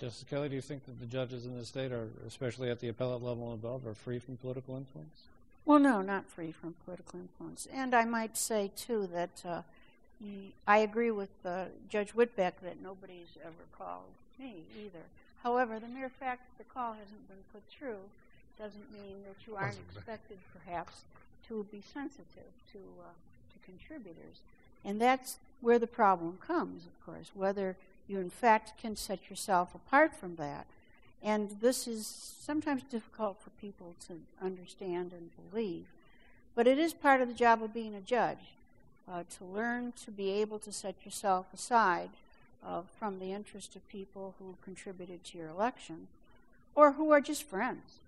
Speaker 3: Justice Kelly, do you think that the judges in the state, are, especially at the appellate level and above, are free from political influence?
Speaker 4: Well, no, not free from political influence. And I might say, too, that uh, y- I agree with uh, Judge Whitbeck that nobody's ever called me either. However, the mere fact that the call hasn't been put through doesn't mean that you aren't expected, perhaps, to be sensitive to, uh, to contributors. And that's where the problem comes, of course, whether you, in fact, can set yourself apart from that. And this is sometimes difficult for people to understand and believe. But it is part of the job of being a judge uh, to learn to be able to set yourself aside uh, from the interest of people who contributed to your election or who are just friends.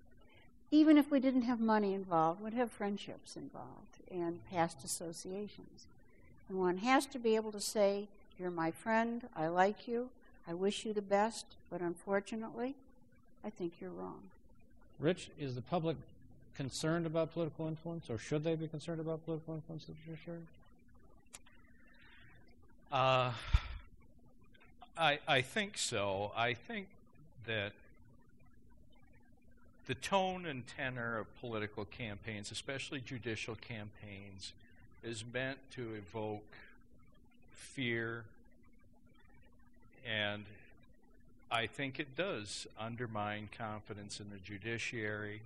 Speaker 4: Even if we didn't have money involved, we'd have friendships involved and past associations. And one has to be able to say, You're my friend, I like you, I wish you the best, but unfortunately, I think you're wrong.
Speaker 3: Rich, is the public concerned about political influence, or should they be concerned about political influence in the judiciary?
Speaker 7: Uh, I, I think so. I think that the tone and tenor of political campaigns, especially judicial campaigns, is meant to evoke fear, and I think it does undermine confidence in the judiciary.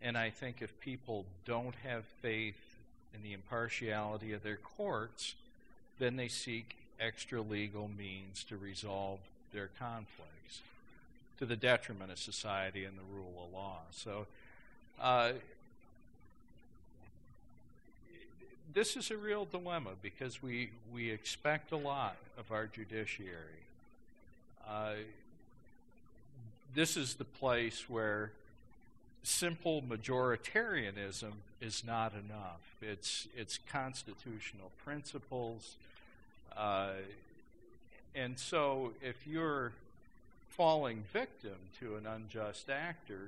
Speaker 7: And I think if people don't have faith in the impartiality of their courts, then they seek extra legal means to resolve their conflicts to the detriment of society and the rule of law. So, uh, this is a real dilemma because we, we expect a lot of our judiciary. Uh, this is the place where simple majoritarianism is not enough. It's it's constitutional principles, uh, and so if you're falling victim to an unjust actor,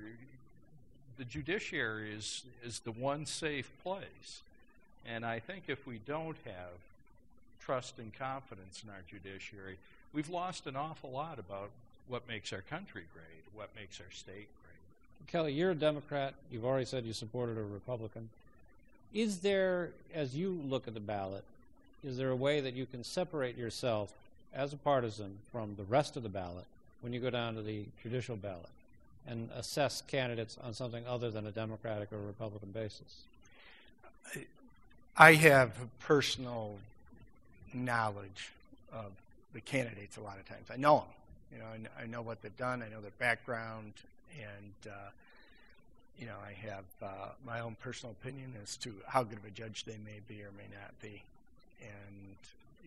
Speaker 7: the judiciary is is the one safe place. And I think if we don't have trust and confidence in our judiciary, we've lost an awful lot about what makes our country great, what makes our state great.
Speaker 3: Kelly, you're a Democrat. You've already said you supported a Republican. Is there, as you look at the ballot, is there a way that you can separate yourself as a partisan from the rest of the ballot when you go down to the judicial ballot and assess candidates on something other than a Democratic or Republican basis?
Speaker 6: I have personal knowledge of the candidates a lot of times. I know them. You know, I, know what they've done. I know their background, and uh, you know, I have uh, my own personal opinion as to how good of a judge they may be or may not be. And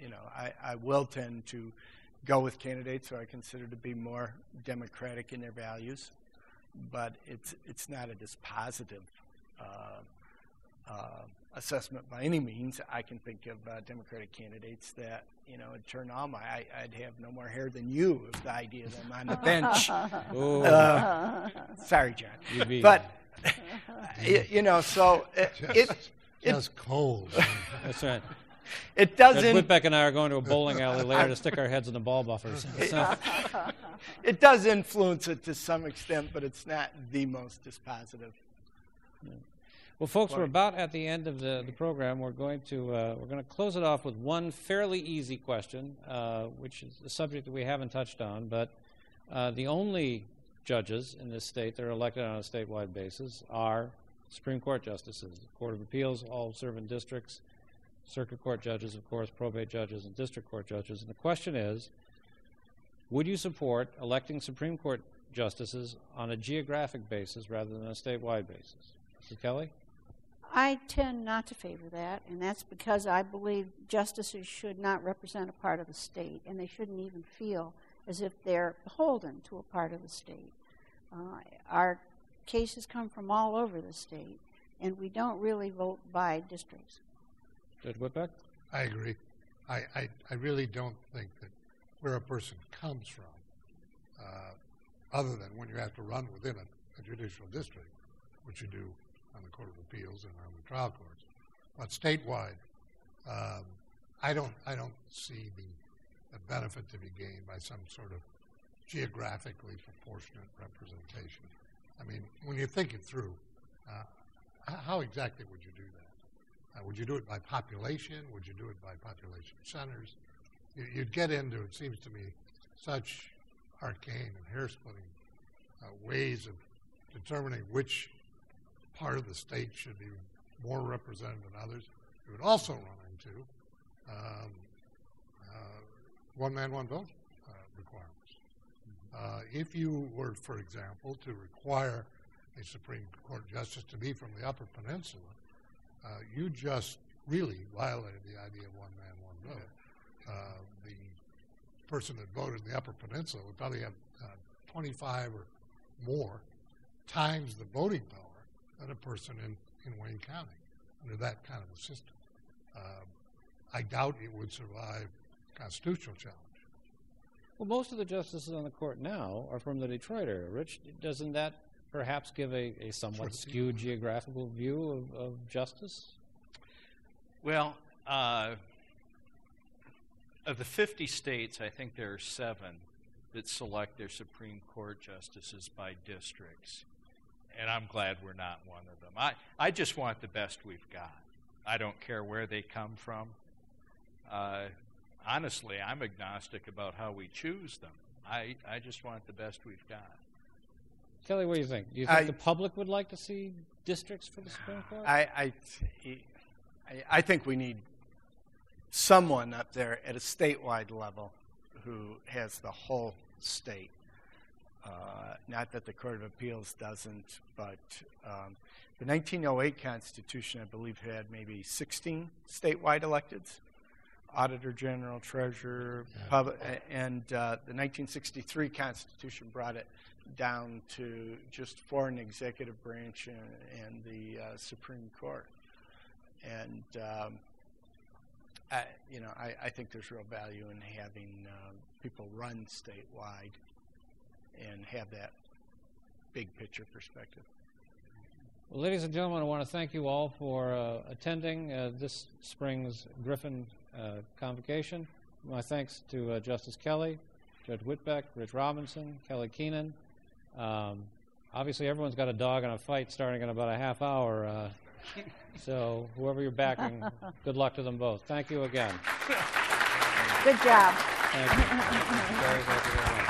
Speaker 6: you know, I, I will tend to go with candidates who I consider to be more democratic in their values, but it's it's not a dispositive uh, uh, assessment by any means. I can think of uh, Democratic candidates that you know would turn on my. I, I'd have no more hair than you if the idea of them on the bench.
Speaker 3: Ooh,
Speaker 6: Uh, sorry, John, but you, you know, so it it,
Speaker 5: Just,
Speaker 6: it,
Speaker 5: cold.
Speaker 3: that's right.
Speaker 6: it doesn't
Speaker 3: Whitbeck and I are going to a bowling alley later to stick our heads in the ball buffers. So-
Speaker 6: it does influence it to some extent, but it's not the most dispositive.
Speaker 3: Well, folks, we're about at the end of the, the program. We're going to uh, we're going to close it off with one fairly easy question, uh, which is a subject that we haven't touched on. But uh, the only judges in this state that are elected on a statewide basis are Supreme Court justices, Court of Appeals, all serve in districts, circuit court judges, of course, probate judges, and district court judges. And the question is, would you support electing Supreme Court justices on a geographic basis rather than a statewide basis? Mr. Kelly?
Speaker 4: I tend not to favor that, and that's because I believe justices should not represent a part of the state, and they shouldn't even feel as if they're beholden to a part of the state. Uh, our cases come from all over the state, and we don't really vote by districts.
Speaker 3: Judge Whitbeck?
Speaker 5: I agree. I, I, I really don't think that where a person comes from, uh, other than when you have to run within a, a judicial district, which you do on the Court of Appeals and on the trial courts, but statewide, um, I don't I don't see the, the benefit to be gained by some sort of geographically proportionate representation. I mean, when you think it through, uh, how exactly would you do that? Uh, would you do it by population? Would you do it by population centers? You, you'd get into, it seems to me, such arcane and hair splitting uh, ways of determining which part of the state should be more represented than others. You would also run into um, uh, one man, one vote uh, requirements. Uh, if you were, for example, to require a Supreme Court justice to be from the Upper Peninsula, uh, you just really violated the idea of one man, one vote. Uh, the person that voted in the Upper Peninsula would probably have uh, 25 or more times the voting power than a person in, in Wayne County under that kind of a system. Uh, I doubt it would survive constitutional challenge.
Speaker 3: Well, most of the justices on the court now are from the Detroit area. Rich, doesn't that perhaps give a, a somewhat
Speaker 5: Sort
Speaker 3: skewed geographical view of, of justice?
Speaker 7: Well, uh, of the 50 states, I think there are seven that select their Supreme Court justices by districts. And I'm glad we're not one of them. I, I just want the best we've got. I don't care where they come from. Uh, honestly, I'm agnostic about how we choose them. I, I just want the best we've got.
Speaker 3: Kelly, what do you think? Do you think
Speaker 6: I-
Speaker 3: the public would like to see districts for the Supreme Court?
Speaker 6: I, I, I, I think we need someone up there at a statewide level who has the whole state. Uh, not that the Court of Appeals doesn't, but um, the 1908 Constitution, I believe, had maybe 16 statewide electeds Auditor General, Treasurer,
Speaker 5: Yeah.
Speaker 6: pub- a- and uh, the 1963 Constitution brought it down to just for an executive branch and, and the uh, Supreme Court. And um, I, you know, I, I think there's real value in having uh, people run statewide and have that big picture perspective.
Speaker 3: Well, ladies and gentlemen, I want to thank you all for uh, attending uh, this spring's Griffin uh, convocation. My thanks to uh, Justice Kelly, Judge Whitbeck, Rich Robinson, Kelly Keenan. Um, obviously, everyone's got a dog in a fight starting in about a half hour. Uh, so, whoever you're backing, good luck to them both. Thank you again.
Speaker 4: Good job.
Speaker 3: Thank you. Very, very, very much.